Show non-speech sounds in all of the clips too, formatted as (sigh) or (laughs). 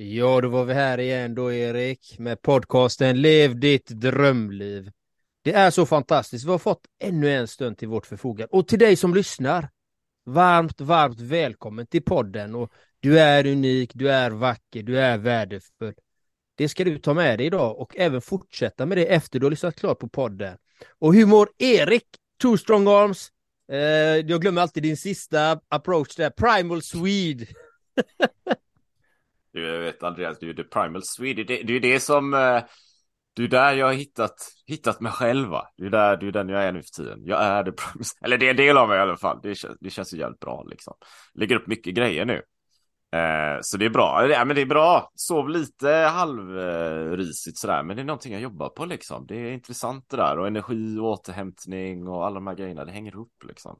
Ja, då var vi här igen då Erik med podcasten Lev ditt drömliv. Det är så fantastiskt. Vi har fått ännu en stund till vårt förfogande. Och till dig som lyssnar, varmt, varmt välkommen till podden. Och du är unik, du är vacker, du är värdefull. Det ska du ta med dig idag och även fortsätta med det efter du har lyssnat klart på podden. Och hur mår Erik? Two strong arms. Eh, jag glömmer alltid din sista approach där, Primal Swede. (laughs) Du jag vet Andreas, du är the primal Swede. Det, det är ju det som... Eh, det är där jag har hittat, hittat mig själva. Det är där, det är den jag är nu för tiden. Jag är the primal... Eller det är en del av mig i alla fall. Det, känns- det känns ju jävligt bra liksom. Lägger upp mycket grejer nu. Eh, så det är bra. Ja, men det är bra. Sov lite halvrisigt sådär. Men det är någonting jag jobbar på liksom. Det är intressant det där. Och energi och återhämtning och alla de här grejerna. Det hänger ihop liksom.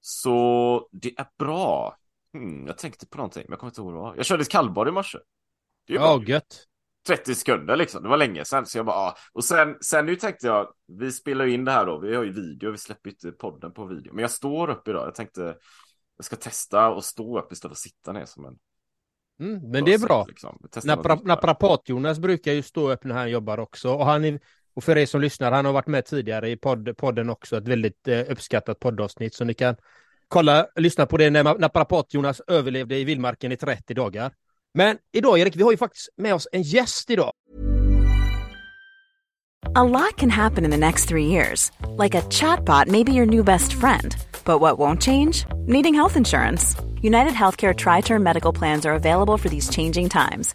Så det är bra. Hmm, jag tänkte på någonting, men jag kommer inte ihåg vad det var. Jag körde ett kallbad i morse. Ju Ja, bra. gött. 30 sekunder liksom. Det var länge sedan. Så jag bara, ja. Och sen, sen nu tänkte jag, vi spelar ju in det här då. Vi har ju video, vi släpper inte podden på video. Men jag står upp idag. Jag tänkte, jag ska testa att stå upp istället för att sitta ner som en... Mm, men det är bra. Liksom. Naprapat-Jonas brukar ju stå upp när han jobbar också. Och, han är, och för er som lyssnar, han har varit med tidigare i podd, podden också. Ett väldigt eh, uppskattat poddavsnitt. Så ni kan kolla, lyssna på det när Naprapat-Jonas överlevde i vildmarken i 30 dagar. Men idag Erik, vi har ju faktiskt med oss en gäst idag. A lot can happen in the next three years. Like a chatbot may be your new best friend. But what won't change? Needing health insurance. United Healthcare Tri Term Medical Plans are available for these changing times.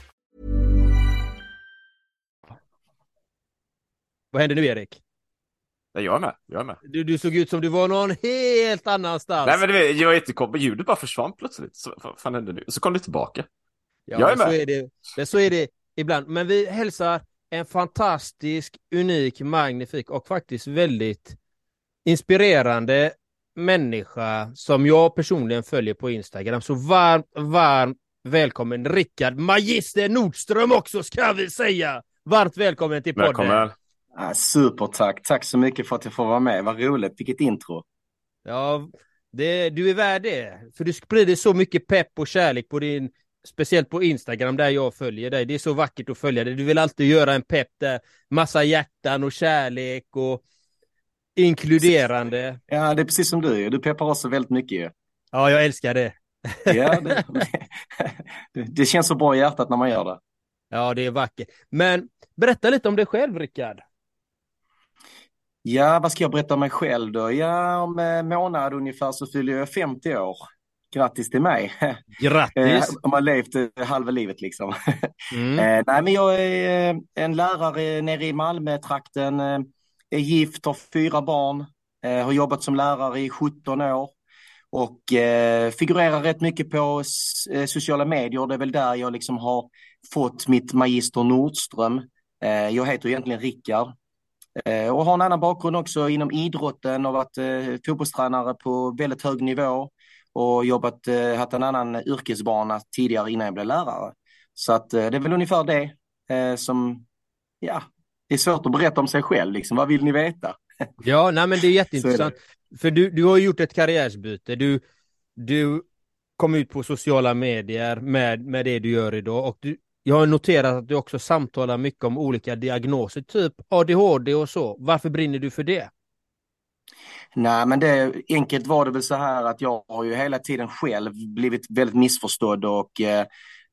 Vad händer nu Erik? Ja, jag är med, jag är med. Du, du såg ut som du var någon helt annanstans. Nej men du vet, jag var jättekonstigt. Ljudet bara försvann plötsligt. Så, vad fan hände nu? Så kom det tillbaka. Ja, Jag är men så med. är, det, men så är det ibland. Men vi hälsar en fantastisk, unik, magnifik och faktiskt väldigt inspirerande människa som jag personligen följer på Instagram. Så varmt, varmt välkommen Rickard Magister Nordström också ska vi säga. Varmt välkommen till podden. Välkommen. Ah, supertack, tack så mycket för att jag får vara med. Vad roligt, vilket intro. Ja, det, du är värd det. För du sprider så mycket pepp och kärlek på din, speciellt på Instagram där jag följer dig. Det är så vackert att följa dig. Du vill alltid göra en pepp där, massa hjärtan och kärlek och inkluderande. Ja, det är precis som du. Du peppar också väldigt mycket ju. Ja, jag älskar det. (laughs) Ja, det, det, det känns så bra i hjärtat när man gör det. Ja, det är vackert. Men berätta lite om dig själv, Rickard. Ja, vad ska jag berätta om mig själv då? Ja, om en månad ungefär så fyller jag 50 år. Grattis till mig. (laughs) Eh, Grattis! Om man levt eh, halva livet liksom. (laughs) Mm. Eh, nej, men jag är eh, en lärare nere i Malmö-trakten. Eh, är gift, har fyra barn. Eh, har jobbat som lärare i 17 år. Och eh, figurerar rätt mycket på eh, sociala medier. Det är väl där jag liksom har fått mitt magister Nordström. Eh, jag heter egentligen Rickard. Eh, och har en annan bakgrund också inom idrotten och varit eh, fotbollstränare på väldigt hög nivå. Och jobbat, eh, haft en annan yrkesbana tidigare innan jag blev lärare. Så att eh, det är väl ungefär det eh, som, ja, det är svårt att berätta om sig själv liksom. Vad vill ni veta? (laughs) Ja, nej, men det är jätteintressant. För du, du har gjort ett karriärsbyte. Du, du kom ut på sociala medier med, med det du gör idag och du, jag har noterat att du också samtalar mycket om olika diagnoser, typ ADHD och så. Varför brinner du för det? Nej, men det, enkelt var det väl så här att jag har ju hela tiden själv blivit väldigt missförstådd och eh,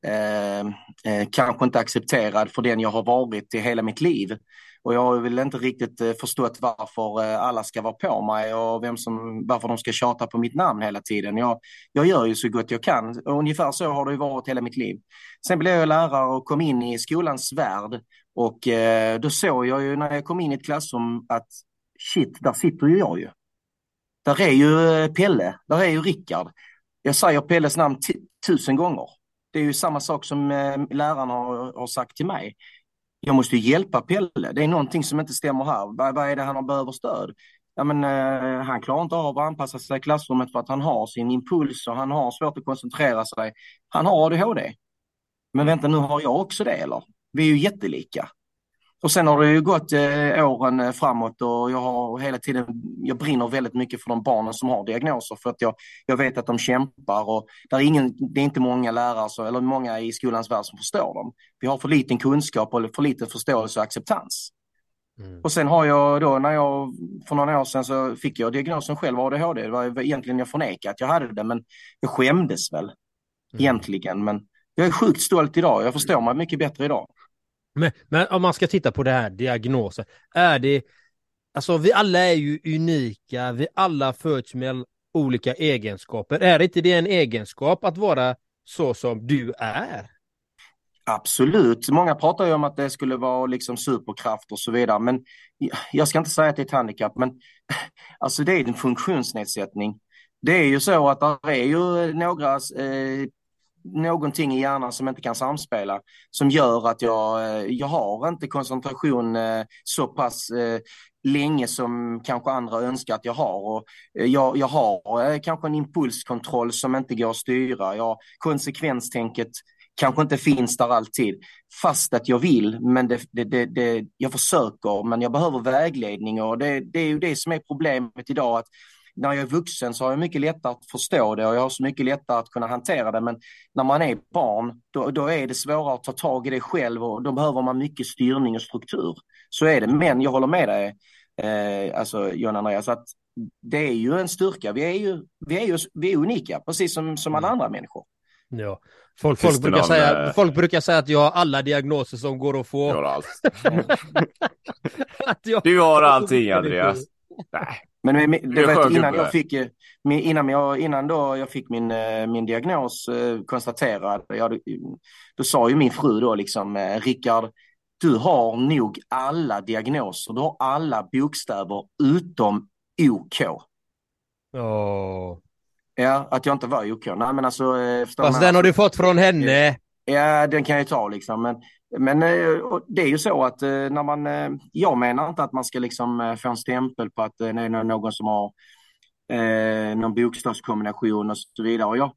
eh, eh kanske inte accepterad för den jag har varit i hela mitt liv. Och jag har väl inte riktigt eh, förstått varför eh, alla ska vara på mig och vem som, varför de ska tjata på mitt namn hela tiden. Jag, jag gör ju så gott jag kan. Och ungefär så har det varit hela mitt liv. Sen blev jag lärare och kom in i skolans värld. Och eh, då såg jag ju när jag kom in i ett klassrum att shit, där sitter ju jag ju. Där är ju eh, Pelle, där är ju Rickard. Jag säger Pelles namn tusen gånger. Det är ju samma sak som eh, lärarna har, har sagt till mig jag måste hjälpa Pelle. Det är någonting som inte stämmer här. Vad, vad är det han behöver stöd? Ja, men, eh, han klarar inte av att anpassa sig i klassrummet för att han har sin impuls och han har svårt att koncentrera sig. Han har ADHD. Men vänta, nu har jag också det eller? Vi är ju jättelika. Och sen har det ju gått eh, åren eh, framåt och jag har hela tiden, jag brinner väldigt mycket för de barnen som har diagnoser för att jag, jag vet att de kämpar och där är ingen, det är inte många lärare så, eller många i skolans värld som förstår dem. Vi har för liten kunskap och för liten förståelse och acceptans. Mm. Och sen har jag då när jag, för några år sedan så fick jag diagnosen själv ADHD. Det var egentligen jag förnekade att jag hade det men jag skämdes väl mm. egentligen. Men jag är sjukt stolt idag. Jag förstår mig mycket bättre idag. Men, men om man ska titta på det här diagnosen, är det, alltså vi alla är ju unika, vi alla föds med olika egenskaper. Är inte det en egenskap att vara så som du är? Absolut. Många pratar ju om att det skulle vara liksom superkraft och så vidare. Men jag ska inte säga att det är ett handikapp, men (laughs) alltså det är en funktionsnedsättning. Det är ju så att det är ju några eh, någonting i hjärnan som inte kan samspela som gör att jag, eh, jag har inte koncentration eh, så pass eh, länge som kanske andra önskar att jag har. Och jag, jag har kanske en impulskontroll som inte går att styra. Jag, konsekvenstänket kanske inte finns där alltid, fast att jag vill, men det, det, det, det jag försöker, men jag behöver vägledning och det, det är ju det som är problemet idag, att när jag är vuxen så har jag mycket lättare att förstå det och jag har så mycket lättare att kunna hantera det. Men när man är barn, då, då är det svårare att ta tag i det själv och då behöver man mycket styrning och struktur. Så är det. Men jag håller med dig, eh, alltså John Andreas, att det är ju en styrka. Vi är ju, vi är ju vi är unika, precis som, som alla mm. andra människor. Ja, folk, folk, brukar någon, säga, äh... folk brukar säga att jag har alla diagnoser som går att få. (laughs) Du har allt. du har allting Andreas. (laughs) Nej. Men det, det var innan jag fick, innan jag, innan då jag fick min, eh, min diagnos eh, konstaterad, jag, då sa ju min fru då liksom, eh, Rickard, du har nog alla diagnoser, du har alla bokstäver utom OK. Oh. Ja, att jag inte var OK. Nej, men alltså, Fast den har du fått från henne. Ja, den kan jag ta liksom. Men, men eh, det är ju så att eh, när man, eh, jag menar inte att man ska liksom få en stämpel på att det är någon som har någon bokstavskombination och så vidare. Och jag,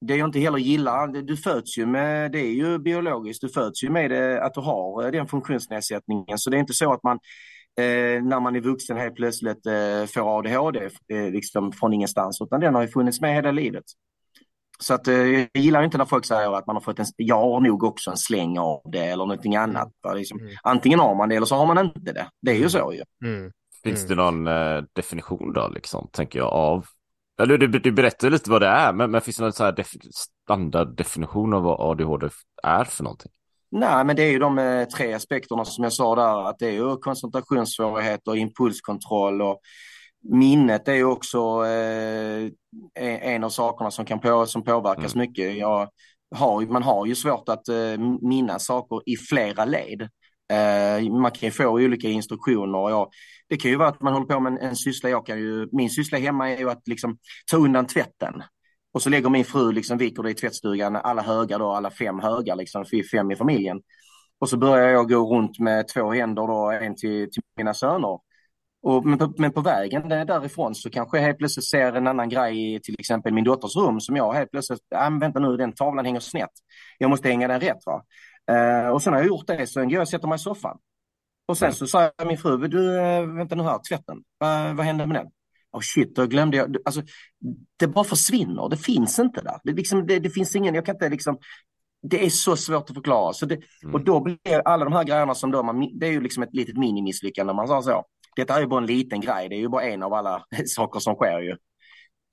det jag inte heller gillar, du föds ju med, det är ju biologiskt, du föds ju med det, att du har den funktionsnedsättningen. Så det är inte så att man när man är vuxen helt plötsligt får ADHD liksom från ingenstans, utan den har ju funnits med hela livet. Så att, eh, jag gillar inte när folk säger att man har fått en, jag har nog också en släng av det eller någonting annat. Liksom, mm. Antingen har man det eller så har man inte det. Det är ju så ju. Mm. Finns det någon eh, definition då, liksom, tänker jag, av eller du, du berättar lite vad det är, men, men finns det någon så här standarddefinition av vad ADHD är för någonting? Nej, men det är ju de eh, tre aspekterna som jag sa där, att det är ju koncentrationssvårigheter, impulskontroll och minnet är ju också eh, en av sakerna som kan på, som påverkas mm. mycket. Jag har, man har ju svårt att eh, minnas saker i flera led. Eh, man kan ju få olika instruktioner. Och jag, det kan ju vara att man håller på med en, en syssla. Jag kan ju, min syssla hemma är ju att liksom ta undan tvätten. Och så lägger min fru, liksom, viker det i tvättstugan, alla högar då, alla fem högar, liksom, fem i familjen. Och så börjar jag gå runt med två händer, då, en till, till mina söner. Och, men, på, men på vägen därifrån så kanske jag helt plötsligt ser en annan grej i till exempel min dotters rum som jag helt plötsligt, äh, vänta nu, den tavlan hänger snett. Jag måste hänga den rätt. va. Uh, och sen har jag gjort det, så går jag och sätter mig i soffan. Och sen så sa jag min fru, du, eh, vänta nu här, tvätten, uh, vad hände med den? oh shit, då glömde jag. Alltså, det bara försvinner, det finns inte där. Det, liksom, det, det finns ingen, jag kan inte liksom, det är så svårt att förklara. Så det, mm. Och då blir alla de här grejerna som då man, det är ju liksom ett litet minimisslyckande man sa så. Detta är ju bara en liten grej, det är ju bara en av alla (laughs) saker som sker ju.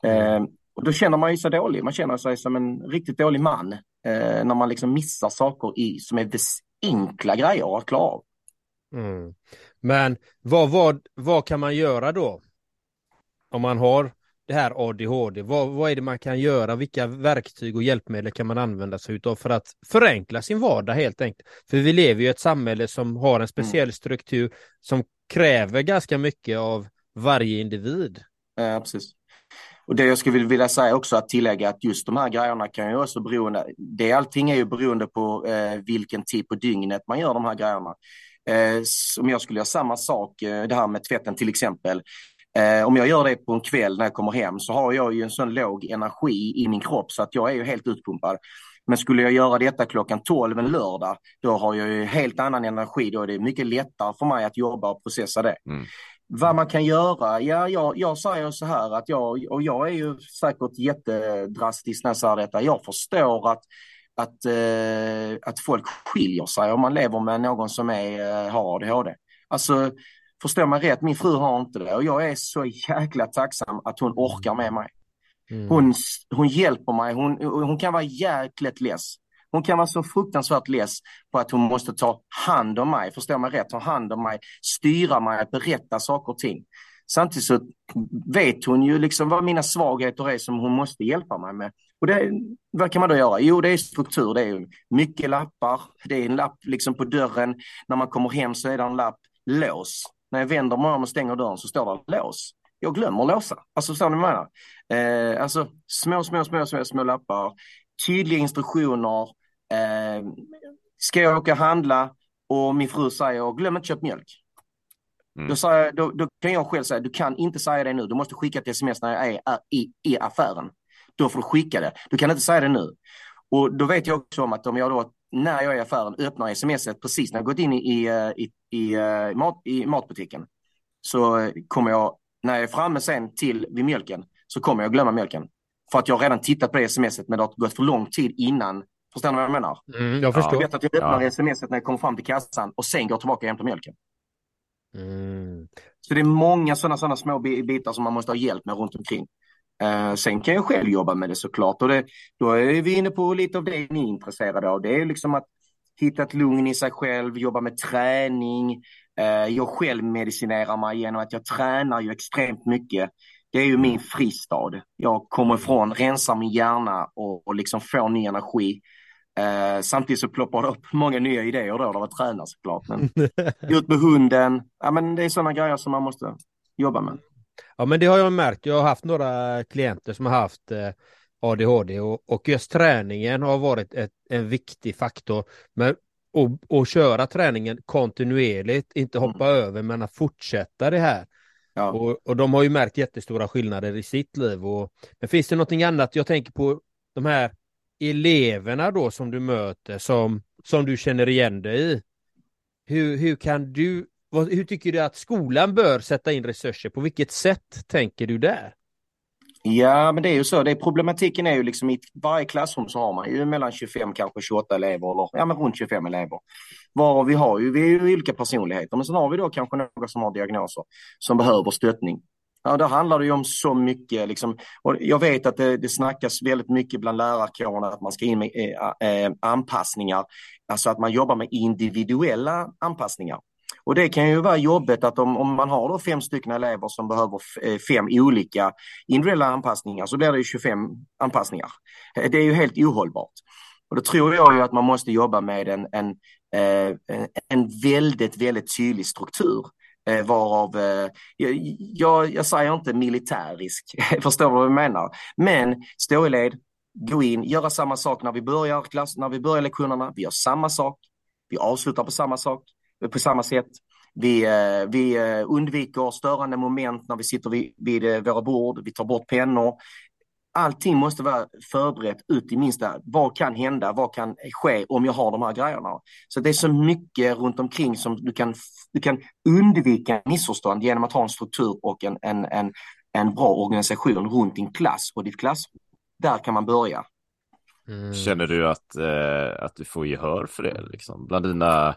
Eh, och då känner man ju sig dålig, man känner sig som en riktigt dålig man. Eh, när man liksom missar saker i, som är enkla grejer att klara av. Mm. Men vad, vad, vad kan man göra då? Om man har det här ADHD, vad, vad är det man kan göra? Vilka verktyg och hjälpmedel kan man använda sig utav för att förenkla sin vardag helt enkelt? För vi lever ju i ett samhälle som har en speciell mm. struktur som kräver ganska mycket av varje individ. Ja, precis. Och det jag skulle vilja säga också att tillägga att just de här grejerna kan ju också beroende, det allting är ju beroende på eh, vilken tid på dygnet man gör de här grejerna. Eh, om jag skulle göra samma sak, eh, det här med tvätten till exempel, Eh, om jag gör det på en kväll när jag kommer hem så har jag ju en sån låg energi i min kropp så att jag är ju helt utpumpad. Men skulle jag göra detta klockan 12 en lördag, då har jag ju helt annan energi. Då är det mycket lättare för mig att jobba och processa det. Mm. Vad man kan göra? Ja, jag, jag säger så här att jag, och jag är ju säkert jättedrastisk när jag säger detta. Jag förstår att att, eh, att folk skiljer sig om man lever med någon som är, eh, har ADHD. Alltså, förstå mig rätt, min fru har inte det och jag är så jäkla tacksam att hon orkar med mig. Mm. Hon, hon hjälper mig, hon, hon kan vara jäkligt less. Hon kan vara så fruktansvärt less på att hon måste ta hand om mig, förstå mig rätt, ta hand om mig, styra mig, berätta saker och ting. Samtidigt så vet hon ju liksom vad mina svagheter är som hon måste hjälpa mig med. Och det, vad kan man då göra? Jo, det är struktur. Det är mycket lappar. Det är en lapp liksom på dörren. När man kommer hem så är det en lapp. Lås. När jag vänder mig om och stänger dörren så står det lås. Jag glömmer låsa. Alltså förstår ni vad jag menar? Eh, alltså små, små, små, små, små lappar. Tydliga instruktioner. Eh, ska jag åka och handla och min fru säger glöm inte köpa mjölk. Mm. Då, säger, då, då, kan jag själv säga du kan inte säga det nu. Du måste skicka ett sms när jag är, i, i affären. Då får du skicka det. Du kan inte säga det nu. Och då vet jag också om att om jag då när jag är i affären öppnar smset precis när jag gått in i, i, i, i, mat, i matbutiken så kommer jag, när jag är framme sen till vid mjölken, så kommer jag glömma mjölken. För att jag redan tittat på det smset men det har gått för lång tid innan. Förstår ni vad jag menar? Mm, jag förstår. Jag vet att jag öppnar ja. smset när jag kommer fram till kassan och sen går tillbaka och hämtar mjölken. Mm. Så det är många sådana, sådana små bitar som man måste ha hjälp med runt omkring. Uh, sen kan jag själv jobba med det såklart och det, då är vi inne på lite av det ni är intresserade av. Det är liksom att hitta ett lugn i sig själv, jobba med träning. Uh, jag själv medicinerar mig genom att jag tränar ju extremt mycket. Det är ju min fristad. Jag kommer ifrån, rensar min hjärna och, och liksom får ny energi. Uh, samtidigt så ploppar det upp många nya idéer då av att träna såklart. Men (laughs) ut med hunden, ja, men det är sådana grejer som man måste jobba med. Ja, men det har jag märkt. Jag har haft några klienter som har haft eh, ADHD och, och just träningen har varit ett, en viktig faktor. Men och, och köra träningen kontinuerligt, inte hoppa mm. över men att fortsätta det här. Ja. Och, och de har ju märkt jättestora skillnader i sitt liv. Och, men finns det någonting annat? Jag tänker på de här eleverna då som du möter som, som du känner igen dig i. Hur, hur kan du hur tycker du att skolan bör sätta in resurser? På vilket sätt tänker du där? Ja, men det är ju så. Det är, problematiken är ju liksom i varje klassrum så har man ju mellan 25 kanske 28 elever eller ja, men runt 25 elever. Varav vi har ju, vi är ju olika personligheter, men sen har vi då kanske några som har diagnoser som behöver stöttning. Ja, då handlar det ju om så mycket. Liksom, och jag vet att det, det snackas väldigt mycket bland lärarkåren att man ska in med eh, eh, anpassningar. Alltså att man jobbar med individuella anpassningar. Och det kan ju vara jobbigt att om, om man har då fem stycken elever som behöver eh, fem olika individuella anpassningar så blir det ju 25 anpassningar. Det är ju helt ohållbart. Och då tror jag ju att man måste jobba med en, en, eh, en väldigt, väldigt tydlig struktur. Eh, varav, jag, jag säger inte militärisk, (laughs) förstår du vad jag menar? Men stå i led, gå in, göra samma sak när vi börjar klass, när vi börjar lektionerna, vi gör samma sak, vi avslutar på samma sak, på samma sätt. Vi, eh, vi eh, undviker störande moment när vi sitter vid, vid eh, våra bord. Vi tar bort pennor. Allting måste vara förberett ut i minsta. Vad kan hända? Vad kan ske om jag har de här grejerna? Så det är så mycket runt omkring som du kan, du kan undvika missförstånd genom att ha en struktur och en, en, en en bra organisation runt din klass och ditt klass. Där kan man börja. Mm. Känner du att, eh, att du får gehör för det liksom, bland dina,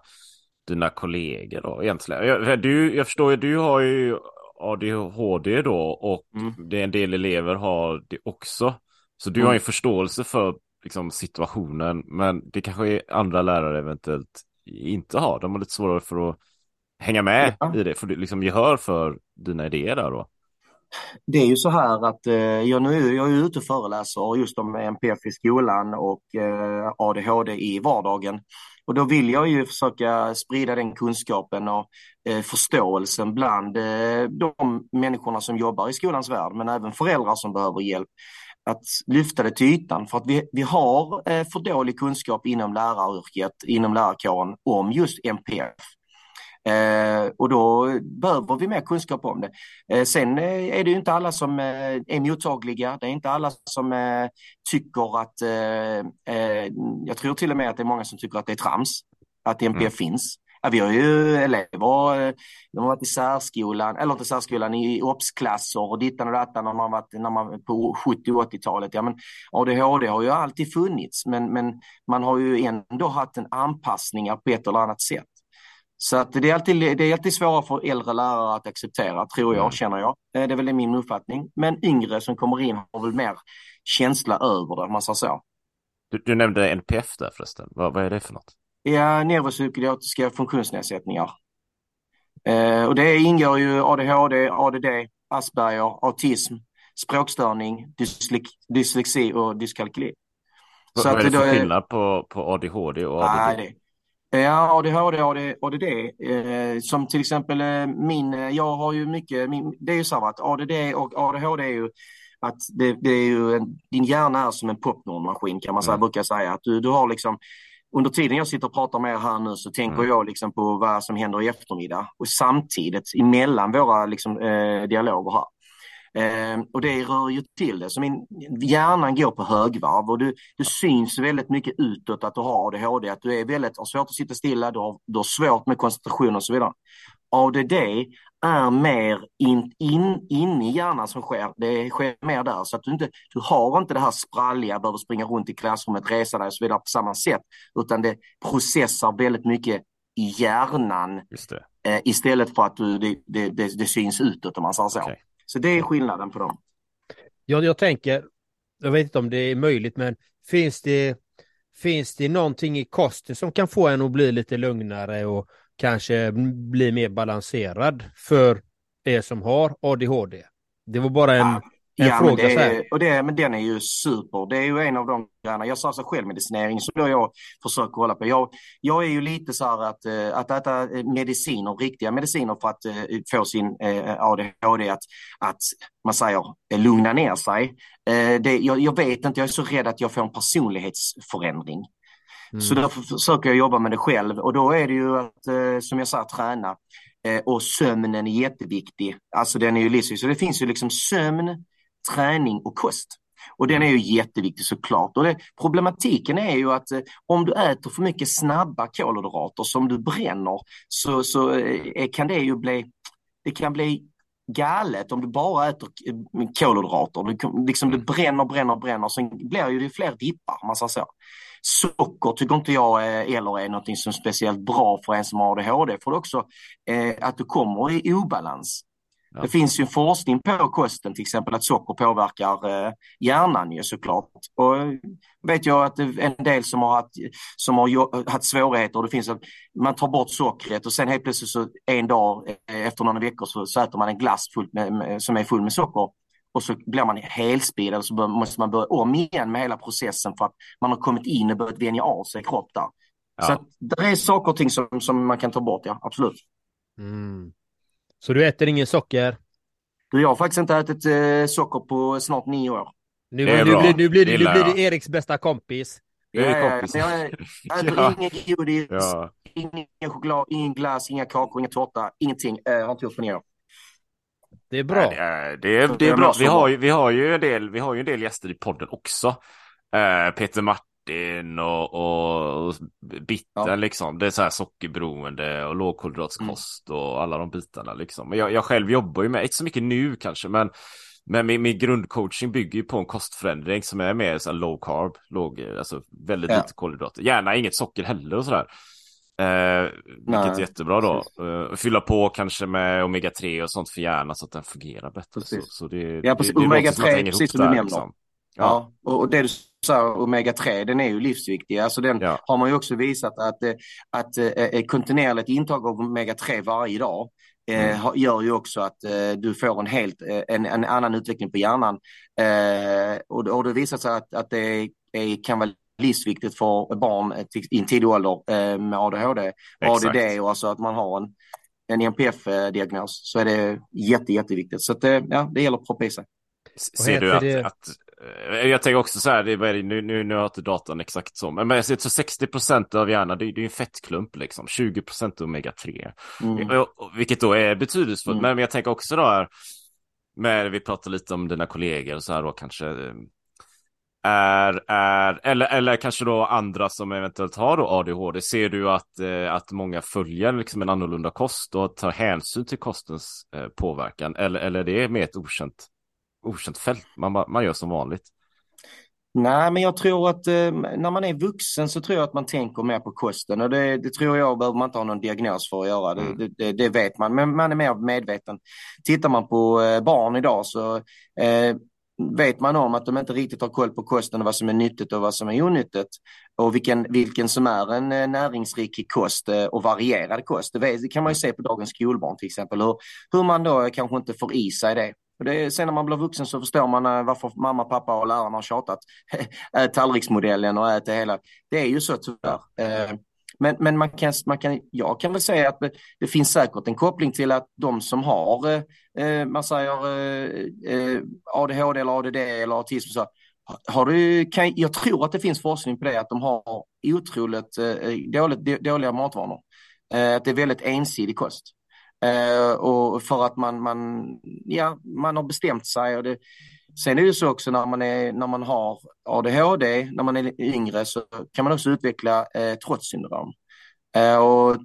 dina kollegor då egentligen? Jag, du, jag förstår ju, du har ju ADHD då och mm. det en del elever har det också. Så du mm. har ju förståelse för liksom, situationen, men det kanske andra lärare eventuellt inte har. De har lite svårare för att hänga med ja. i det, för liksom gehör för dina idéer där då. Det är ju så här att eh, jag, nu, jag är ute och föreläser just om NPF i skolan och eh, ADHD i vardagen. Och då vill jag ju försöka sprida den kunskapen och eh, förståelsen bland eh, de människorna som jobbar i skolans värld, men även föräldrar som behöver hjälp att lyfta det till ytan för att vi, vi har eh, för dålig kunskap inom läraryrket, inom lärarkåren om just MPF. Eh, och då behöver vi mer kunskap om det. Eh, sen eh, är det ju inte alla som eh, är mottagliga. Det är inte alla som eh, tycker att, jag tror till och med att det är många som tycker att det är trams, att MPF mm. finns. Ja, vi har ju elever, de har varit i särskolan, eller inte särskolan, i obsklasser och dittan och dattan när man varit när man, på 70 80-talet. Ja, men ADHD har ju alltid funnits, men, men man har ju ändå haft en anpassning på ett eller annat sätt. Så att det, är alltid, det är alltid svårare för äldre lärare att acceptera, tror jag, mm. känner jag. Eh, det är väl min uppfattning. Men yngre som kommer in har väl mer känsla över det, om man säger så. Du, du nämnde NPF där förresten. Vad, vad är det för något? Ja, neuropsykiatriska funktionsnedsättningar. Eh, och det ingår ju ADHD, ADD, Asperger, autism, språkstörning, dyslexi och dyskalkyli. Vad, vad är det för skillnad på, på ADHD och ADD? Nej, Ja, ADHD och ADD. Eh, som till exempel eh, min, eh, jag har ju mycket, min, det är ju så att ADD och ADHD är ju att det, det är ju en, din hjärna är som en popcornmaskin kan man säga, mm. brukar säga. Att du, du har liksom, under tiden jag sitter och pratar med er här nu så tänker mm. jag liksom på vad som händer i eftermiddag och samtidigt emellan våra liksom, eh, dialoger här. Eh, och det rör ju till det. Så min, hjärnan går på högvarv och du, du syns väldigt mycket utåt att du har ADHD, att du är väldigt, har svårt att sitta stilla, du har, du har svårt med koncentration och så vidare. ADD är mer in, in, in i hjärnan som sker. Det sker mer där så att du inte, du har inte det här spralliga, behöver springa runt i klassrummet, resa dig och så vidare på samma sätt, utan det processar väldigt mycket i hjärnan eh, istället för att du, det, det, det, det syns utåt om man säger så. Okay. Så det är skillnaden på dem. Ja, jag tänker, jag vet inte om det är möjligt, men finns det, finns det någonting i kosten som kan få en att bli lite lugnare och kanske bli mer balanserad för er som har ADHD? Det var bara en, ja, en ja, fråga. Men, det, och det, men den är ju super. Det är ju en av de grejerna. Jag sa så självmedicinering som då jag försöker hålla på. Jag, jag är ju lite så här att, eh, att äta eh, mediciner, riktiga mediciner för att uh, få sin ADHD att, att man säger lugna ner sig. Det, jag, jag, vet inte, jag är så rädd att jag får en personlighetsförändring. Mm. Så därför försöker jag jobba med det själv och då är det ju att, som jag sa, träna. Och sömnen är jätteviktig. Alltså den är ju livsviktig. Så det finns ju liksom sömn, träning och kost. Och den är ju jätteviktig såklart. Och det, problematiken är ju att eh, om du äter för mycket snabba kolhydrater som du bränner så, så eh, kan det ju bli, det kan bli galet om du bara äter eh, kolhydrater. Du, liksom, du bränner, bränner, bränner, sen blir ju det fler dippar. Man säger så. Socker tycker inte jag eh, eller är något som är speciellt bra för en som har ADHD. För det också eh, att du kommer i obalans. Ja. Det finns ju forskning på kosten, till exempel att socker påverkar eh, hjärnan ju såklart. Och vet jag att en del som har haft, som har haft svårigheter, det finns att man tar bort sockret och sen helt plötsligt så en dag eh, efter några veckor så, så äter man en glass med, med, som är full med socker och så blir man helspid och så måste man börja om igen med hela processen för att man har kommit in och börjat vänja av sig kropp där. Ja. Så att det är saker och ting som, som man kan ta bort, ja, absolut. Mm. Så du äter ingen socker? Du, jag har faktiskt inte ätit eh, socker på snart nio år. Nu, nu, blir, nu, blir, det, nu blir det Eriks bästa kompis. Ja, kompis. Ja, jag (laughs) äter ja. ingen godis, ja. ingen choklad, ingen glass, inga kakor, ingen tårta, ingenting. Jag eh, har inte gjort på nio år. Det är bra. Ja, det, är, det, är, det är bra. Vi har, ju, vi, har ju en del, vi har ju en del gäster i podden också. Uh, Peter Martin Martin och, och, och ja. liksom. Det är så här sockerberoende och lågkolhydratskost mm. och alla de bitarna liksom. Men jag, jag själv jobbar ju med, inte så mycket nu kanske, men Men min, min grundcoaching bygger ju på en kostförändring som är mer så low carb, låg, alltså väldigt ja. lite kolhydrater. Gärna inget socker heller och sådär. Eh, vilket är jättebra då. Eh, fylla på kanske med omega-3 och sånt för hjärnan så att den fungerar bättre. Så, så det, ja, precis. Omega-3, precis som du nämner. Liksom. Ja. ja, och det du omega-3, den är ju livsviktig. Alltså den ja. har man ju också visat att, eh, att, att eh, kontinuerligt intag av omega-3 varje dag Mm. Eh, gör ju också att eh, du får en helt eh, en, en annan utveckling på hjärnan. Eh, och, och det visar sig att, att det är, kan vara livsviktigt för barn i en tidig ålder eh, med ADHD, Exakt. ADD och alltså att man har en, en NPF-diagnos så är det jätte, jätteviktigt. Så att, ja, det gäller att proppa i sig. Ser du att, att, eh, jag tänker också så här, det är, nu, nu, nu har jag inte datan exakt så, men jag ser så 60 procent av hjärnan, det, det är en fettklump liksom, 20 procent omega-3. Mm. Vilket då är betydelsefullt, mm. men jag tänker också då här, med, vi pratar lite om dina kollegor och så här då kanske, eh, är, är eller, eller kanske då andra som eventuellt har då ADHD, ser du att, eh, att många följer liksom en annorlunda kost och tar hänsyn till kostens eh, påverkan, eller, eller är det mer ett okänt okänt fält. Man, man gör som vanligt. Nej, men jag tror att eh, när man är vuxen så tror jag att man tänker mer på kosten och det, det tror jag behöver man inte ha någon diagnos för att göra. Mm. Det, det, det, vet man, men man är mer medveten. Tittar man på eh, barn idag så eh, vet man om att de inte riktigt har koll på kosten och vad som är nyttigt och vad som är onyttigt. Och vilken, vilken som är en eh, näringsrik kost eh, och varierad kost. Det, kan man ju se på dagens skolbarn till exempel. Hur, hur man då kanske inte får i sig det. Och det, sen när man blir vuxen så förstår man eh, varför mamma, pappa och lärarna har tjatat. (laughs) Ät tallriksmodellen och ät det hela. Det är ju så tyvärr. Men, men man kan, man kan, jag kan väl säga att det finns säkert en koppling till att de som har Eh, man säger, eh, eh, ADHD eller ADD eller autism, så, har du, kan, jag tror att det finns forskning på det, att de har otroligt dåligt, dåliga matvanor. Att det är väldigt ensidig kost. Eh, och för att man, man, ja, man har bestämt sig. Och det, sen är det så också när man, är, när man har ADHD, när man är yngre, så kan man också utveckla eh, trotssyndrom. Eh, och,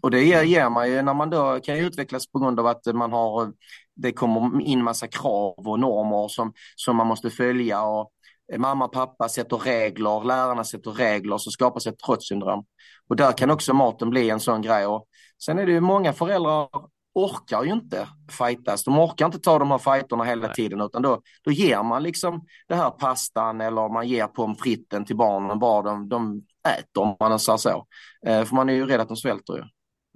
och det ger, ger man ju när man då kan utvecklas på grund av att man har, det kommer in massa krav och normer som, som man måste följa. Och, mamma, pappa sätter regler, lärarna sätter regler, så skapas ett trotssyndrom. Och där kan också maten bli en sån grej. Och sen är det ju många föräldrar orkar ju inte fightas. De orkar inte ta de här fighterna hela Nej. tiden utan då, då ger man liksom det här pastan eller man ger pommes fritesen till barnen bara de, de äter om man säger så. Eh, för man är ju rädd att de svälter ju.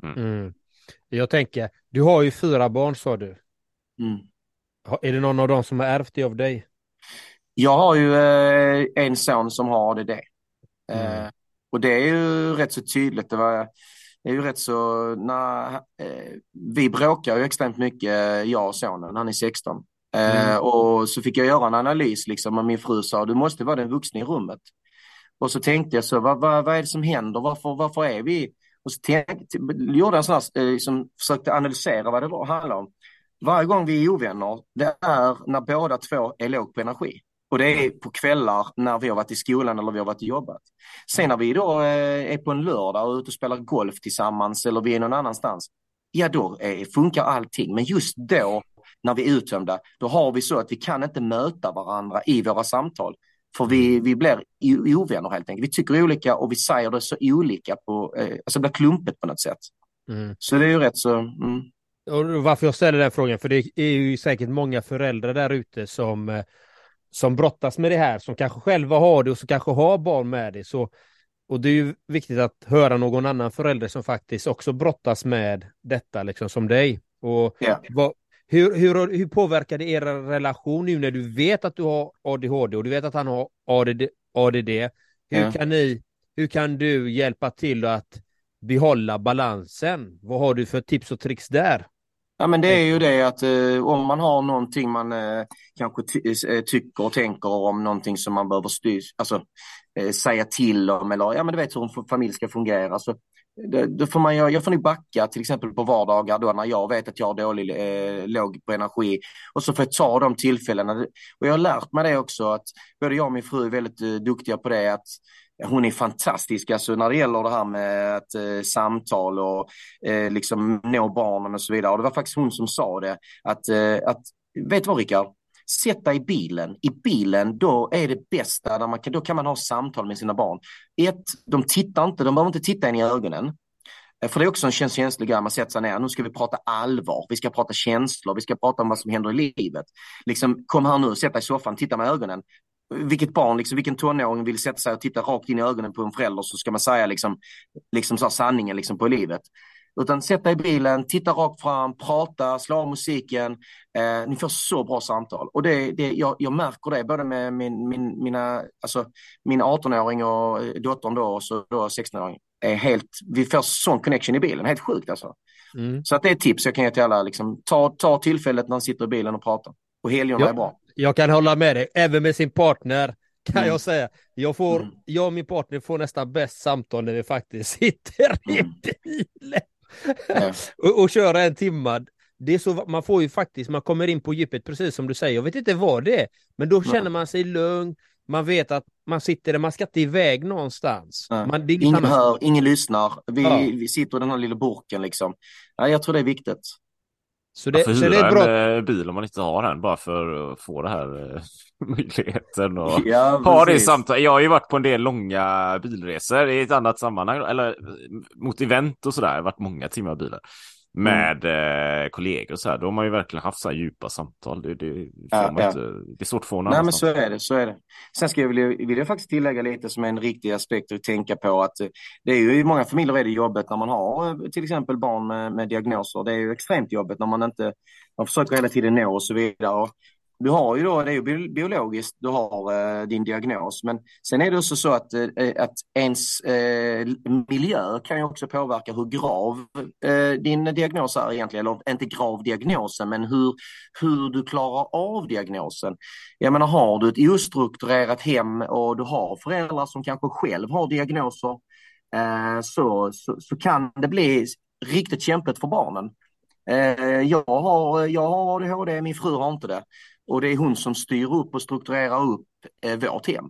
Mm. Mm. Jag tänker, du har ju fyra barn sa du. Mm. Är det någon av dem som har ärvt det av dig? Jag har ju eh, en son som har ADD. Mm. Eh, och det är ju rätt så tydligt. Det, var, det är ju rätt så, när, eh, vi bråkar ju extremt mycket, jag och sonen, han är 16. Eh, mm. Och så fick jag göra en analys liksom och min fru sa du måste vara den vuxna i rummet. Och så tänkte jag så, vad, vad, vad är det som händer? Varför, varför är vi? Och så tänkte, gjorde jag sån här, eh, liksom, försökte analysera vad det var, handlar om. Varje gång vi är ovänner, det är när båda två är låg på energi. Och det är på kvällar när vi har varit i skolan eller vi har varit och jobbat. Sen när vi då eh, är på en lördag och är ute och spelar golf tillsammans eller vi är någon annanstans, ja då eh, funkar allting. Men just då när vi är uttömda, då har vi så att vi kan inte möta varandra i våra samtal. För vi, vi blir ovänner helt enkelt. Vi tycker olika och vi säger det så olika på, eh, alltså det blir klumpigt på något sätt. Mm. Så det är ju rätt så. Mm. Och varför jag ställer den frågan, för det är ju säkert många föräldrar där ute som som brottas med det här, som kanske själva har det och som kanske har barn med det. Så, och det är ju viktigt att höra någon annan förälder som faktiskt också brottas med detta, liksom som dig. Och yeah. vad, hur, hur, hur påverkar det er relation nu när du vet att du har ADHD och du vet att han har ADD? ADD. Hur, yeah. kan ni, hur kan du hjälpa till att behålla balansen? Vad har du för tips och tricks där? Ja, men det är ju det att eh, om man har någonting man eh, kanske eh, tycker och tänker om någonting som man behöver styr, alltså, eh, säga till om eller ja, men du vet hur en familj ska fungera. Så, då får man, jag får nog backa till exempel på vardagar då när jag vet att jag har dålig, eh, låg på energi och så får jag ta de tillfällena. Och jag har lärt mig det också att både jag och min fru är väldigt eh, duktiga på det att hon är fantastisk alltså när det gäller det här med att eh, samtal och eh, liksom nå barnen och så vidare. Och det var faktiskt hon som sa det att, eh, att vet du vad Rickard? Sätt dig i bilen. I bilen, då är det bästa, där man kan, då kan man ha samtal med sina barn. Ett, de tittar inte, de behöver inte titta in i ögonen. Eh, för det är också en känslig grej, man sätter sig ner, nu ska vi prata allvar, vi ska prata känslor, vi ska prata om vad som händer i livet. Liksom, kom här nu, sätt dig i soffan, titta med ögonen. Vilket barn, liksom, vilken tonåring vill sätta sig och titta rakt in i ögonen på en förälder så ska man säga liksom, liksom så sanningen liksom, på livet. Utan sätt dig i bilen, titta rakt fram, prata, slå av musiken. Eh, ni får så bra samtal. Och det, det, jag, jag märker det både med min, min, mina, alltså, min 18-åring och eh, dottern då, och så då 16-åring. Är helt, vi får sån connection i bilen, helt sjukt alltså. Mm. Så att det är ett tips jag kan ge till alla. Liksom, ta, ta tillfället när man sitter i bilen och pratar. Och helgerna är bra. Jag kan hålla med dig, även med sin partner kan mm. jag säga. Jag, får, mm. jag och min partner får nästan bäst samtal när vi faktiskt (laughs) sitter i mm. bilen. (laughs) och, och köra en timme. Det är så, man får ju faktiskt, man kommer in på djupet precis som du säger. Jag vet inte vad det är, men då känner man sig lugn. Man vet att man sitter där, man ska inte iväg någonstans. Man, ingen annat. hör, ingen lyssnar. Vi, ja. vi sitter i den här lilla burken liksom. Ja, jag tror det är viktigt. Så det, Varför så hyra det är bra... en eh, bil om man inte har en bara för att få det här eh, (laughs) möjligheten och ja, ha det samtal. Jag har ju varit på en del långa bilresor i ett annat sammanhang eller mot event och sådär, varit många timmar bilar med mm. eh, kollegor så här. Då har man ju verkligen haft så här djupa samtal. Det, det, ja, ja. Inte, det är svårt att få Nej, men så är det. Så är det. Sen ska jag vilja, vill jag faktiskt tillägga lite som en riktig aspekt att tänka på att eh, det är ju i många familjer är det jobbet när man har eh, till exempel barn med, med diagnoser. Det är ju extremt jobbigt när man inte man försöker hela tiden nå och så vidare. Och du har ju då, det är ju biologiskt, du har eh, din diagnos, men sen är det också så att, eh, att ens eh, miljö kan ju också påverka hur grav eh, din diagnos är egentligen, eller inte grav diagnosen, men hur, hur du klarar av diagnosen. Jag menar, har du ett ostrukturerat hem och du har föräldrar som kanske själv har diagnoser, eh, så, så, så kan det bli riktigt kämpigt för barnen. Eh, jag har, jag har ADHD, min fru har inte det. Och det är hon som styr upp och strukturerar upp eh, vårt hem.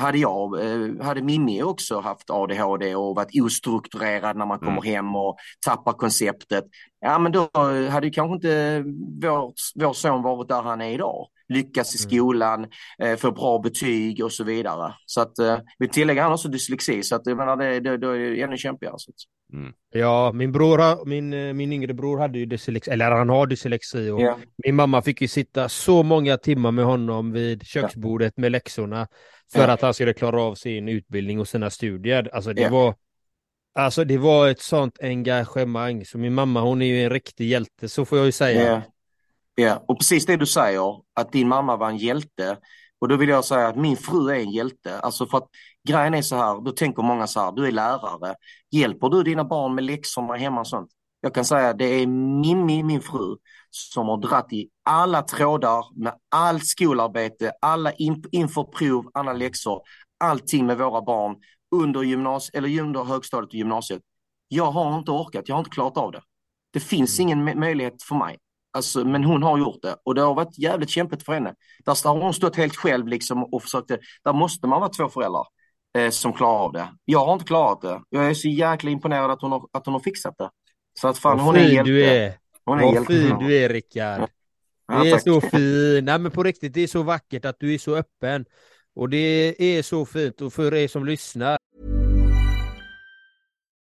Hade jag, eh, hade Mimmi också haft ADHD och varit ostrukturerad när man kommer mm. hem och tappar konceptet, ja men då hade kanske inte vår, vår son varit där han är idag. Lyckas i mm. skolan, eh, få bra betyg och så vidare. Så att eh, vi tillägger han också dyslexi, så att jag menar, det, det, det är ännu kämpigare. Så att. Mm. Ja, min bror, min, eh, min yngre bror hade ju dyslexi, eller han har dyslexi och yeah. min mamma fick ju sitta så många timmar med honom vid köksbordet med läxorna för yeah. att han skulle klara av sin utbildning och sina studier. Alltså det yeah. var Alltså det var ett sånt engagemang, så min mamma hon är ju en riktig hjälte, så får jag ju säga. Ja, yeah. och precis det du säger, att din mamma var en hjälte. Och då vill jag säga att min fru är en hjälte. Alltså för att grejen är så här, då tänker många så här, du är lärare. Hjälper du dina barn med läxorna hemma och sånt? Jag kan säga att det är Mimmi, min fru, som har dratt i alla trådar med allt skolarbete, alla in, inför prov, alla läxor, allting med våra barn under, gymnasie, eller under högstadiet och gymnasiet. Jag har inte orkat, jag har inte klarat av det. Det finns mm. ingen möjlighet för mig. Alltså, men hon har gjort det och det har varit jävligt kämpigt för henne. Där har hon stått helt själv liksom och försökt. Där måste man vara två föräldrar eh, som klarar av det. Jag har inte klarat det. Jag är så jäkla imponerad att hon har, att hon har fixat det. Så att fan, hon är hjälte. Du är. Hon är Vad fin du är Rickard. Ja. Du är så fin. Nej men på riktigt, det är så vackert att du är så öppen. Och det är så fint och för er som lyssnar.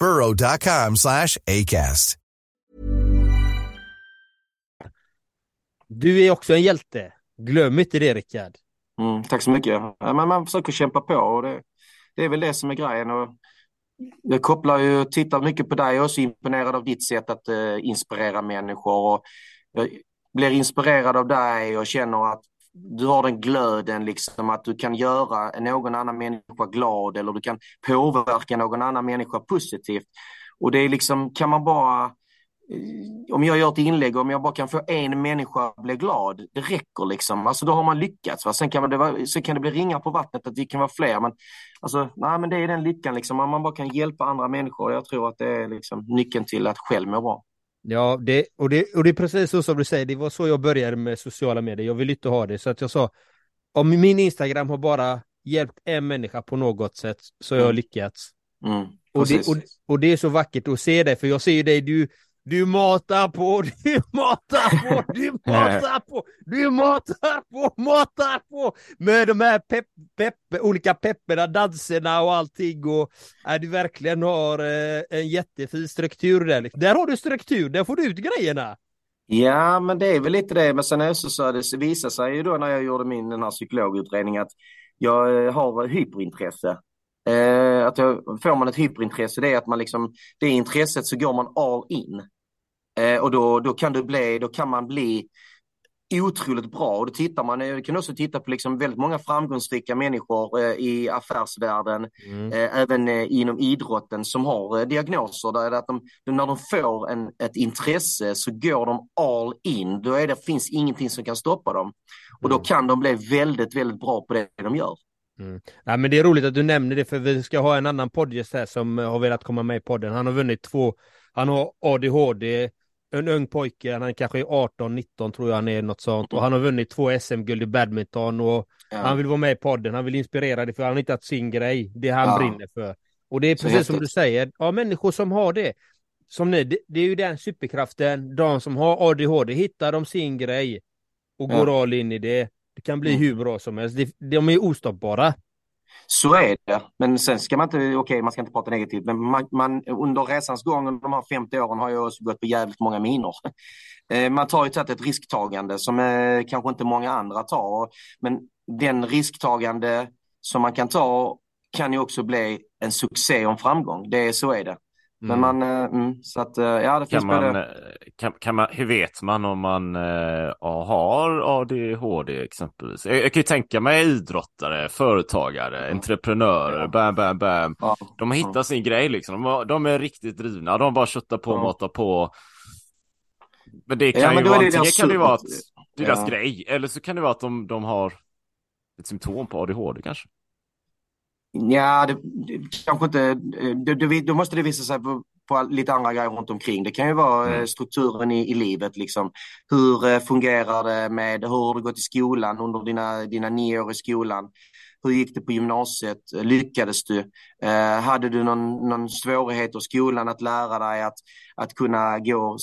burrow.com slash ACAST. Du är också en hjälte. Glöm inte det Rickard. Mm, tack så mycket. Ja, men man försöker kämpa på och det, det är väl det som är grejen. Och jag kopplar ju, tittar mycket på dig och är också imponerad av ditt sätt att uh, inspirera människor. Och jag blir inspirerad av dig och känner att du har den glöden liksom att du kan göra någon annan människa glad eller du kan påverka någon annan människa positivt. Och det är liksom, kan man bara eh, om jag gör ett inlägg, om jag bara kan få en människa att bli glad, det räcker liksom. Alltså då har man lyckats. Va? Sen, kan det vara, sen kan det bli ringar på vattnet, att det kan vara fler. Men, alltså, nej, men det är den lyckan, liksom. man bara kan hjälpa andra människor. Jag tror att det är liksom, nyckeln till att själv må bra. Ja, det, och, det, och det är precis så som du säger, det var så jag började med sociala medier. Jag vill inte ha det, så att jag sa, om min Instagram har bara hjälpt en människa på något sätt, så har jag mm. lyckats. Mm, och, det, och, och, det är så vackert att se det, för jag ser ju dig, du, (laughs) du matar på, du matar på, du matar på, du matar på, matar på med de här pepp, pepp, olika pepperna, danserna och allting och äh, du verkligen har eh, en jättefin struktur där. Där har du struktur, där får du ut grejerna. Ja, men det är väl lite det. Men sen är så, så det visade sig ju då när jag gjorde min den här psykologutredning att jag eh, har hyperintresse. Eh, att jag, får man ett hyperintresse, det är att man liksom, det intresset så går man all in. Eh, och då, då, kan det bli, då kan man bli otroligt bra. Och då tittar man, jag kan också titta på liksom väldigt många framgångsrika människor eh, i affärsvärlden, mm. eh, även eh, inom idrotten som har eh, diagnoser. Där att de, när de får en, ett intresse så går de all in. Då är det, finns ingenting som kan stoppa dem. Och då mm. kan de bli väldigt, väldigt bra på det de gör. Mm. Ja, men det är roligt att du nämner det, för vi ska ha en annan poddgäst här som har velat komma med i podden. Han har vunnit två, han har ADHD, en ung pojke, han är kanske 18-19 tror jag han är, något sånt. Och han har vunnit två SM-guld i badminton och ja. han vill vara med i podden, han vill inspirera dig för han har hittat sin grej, det han ja. brinner för. Och det är precis som du säger, ja människor som har det, som ni, det, det, är ju den superkraften, de som har ADHD, hittar de sin grej och går all in i det. Det kan bli mm. hur bra som helst, de är ostoppbara. Så är det, men sen ska man inte, okej okay, man ska inte prata negativt, men man, man, under resans gång under de här 50 åren har jag också gått på jävligt många minor. (laughs) Eh, man tar ju tagit ett risktagande som eh, kanske inte många andra tar, men den risktagande som man kan ta kan ju också bli en succé och en framgång. Det, så är det. Men mm. man, eh, mm, så att eh, ja det finns kan man, både... kan, kan man, hur vet man om man uh, har ADHD exempelvis? Jag, jag, kan ju tänka mig idrottare, företagare, mm. entreprenörer, ja. bam, bam, bam. Ja. De har hittat sin grej liksom. De, de, är riktigt drivna, de bara köttar på ja. matar på. Men det kan ja, ju vara, det antingen kan det vara att deras ja. grej, eller så kan det vara att de, de har ett symptom på ADHD kanske. Ja, det, det, kanske inte. Det, det, då måste det visa sig på, på, lite andra grejer runt omkring. Det kan ju vara mm. Eh, strukturen i, i, livet. Liksom. Hur eh, fungerar det med, hur har du gått i skolan under dina, dina nio år i skolan? Hur gick det på gymnasiet? Lyckades du? Eh, hade du någon, någon svårighet i skolan att lära dig att, att kunna gå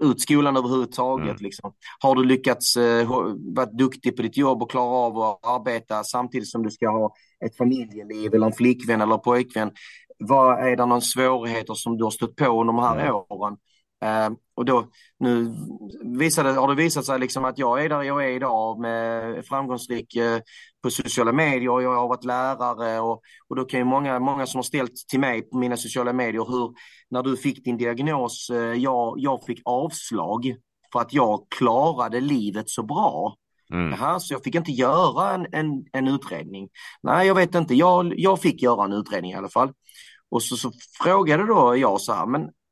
ut skolan överhuvudtaget. Mm. Liksom. Har du lyckats eh, vara duktig på ditt jobb och klara av att arbeta samtidigt som du ska ha ett familjeliv eller en flickvän eller pojkvän? Vad är det någon svårigheter som du har stött på under de här mm. åren? Uh, och då, nu visade, har det visat sig liksom att jag är där jag är idag med framgångsrik uh, på sociala medier och jag har varit lärare och, och då kan ju många, många som har ställt till mig på mina sociala medier hur när du fick din diagnos, uh, jag, jag fick avslag för att jag klarade livet så bra. Mm. Aha, så jag fick inte göra en, en, en utredning. Nej, jag vet inte. Jag, jag fick göra en utredning i alla fall. Och så, så frågade då jag så här, men Eh,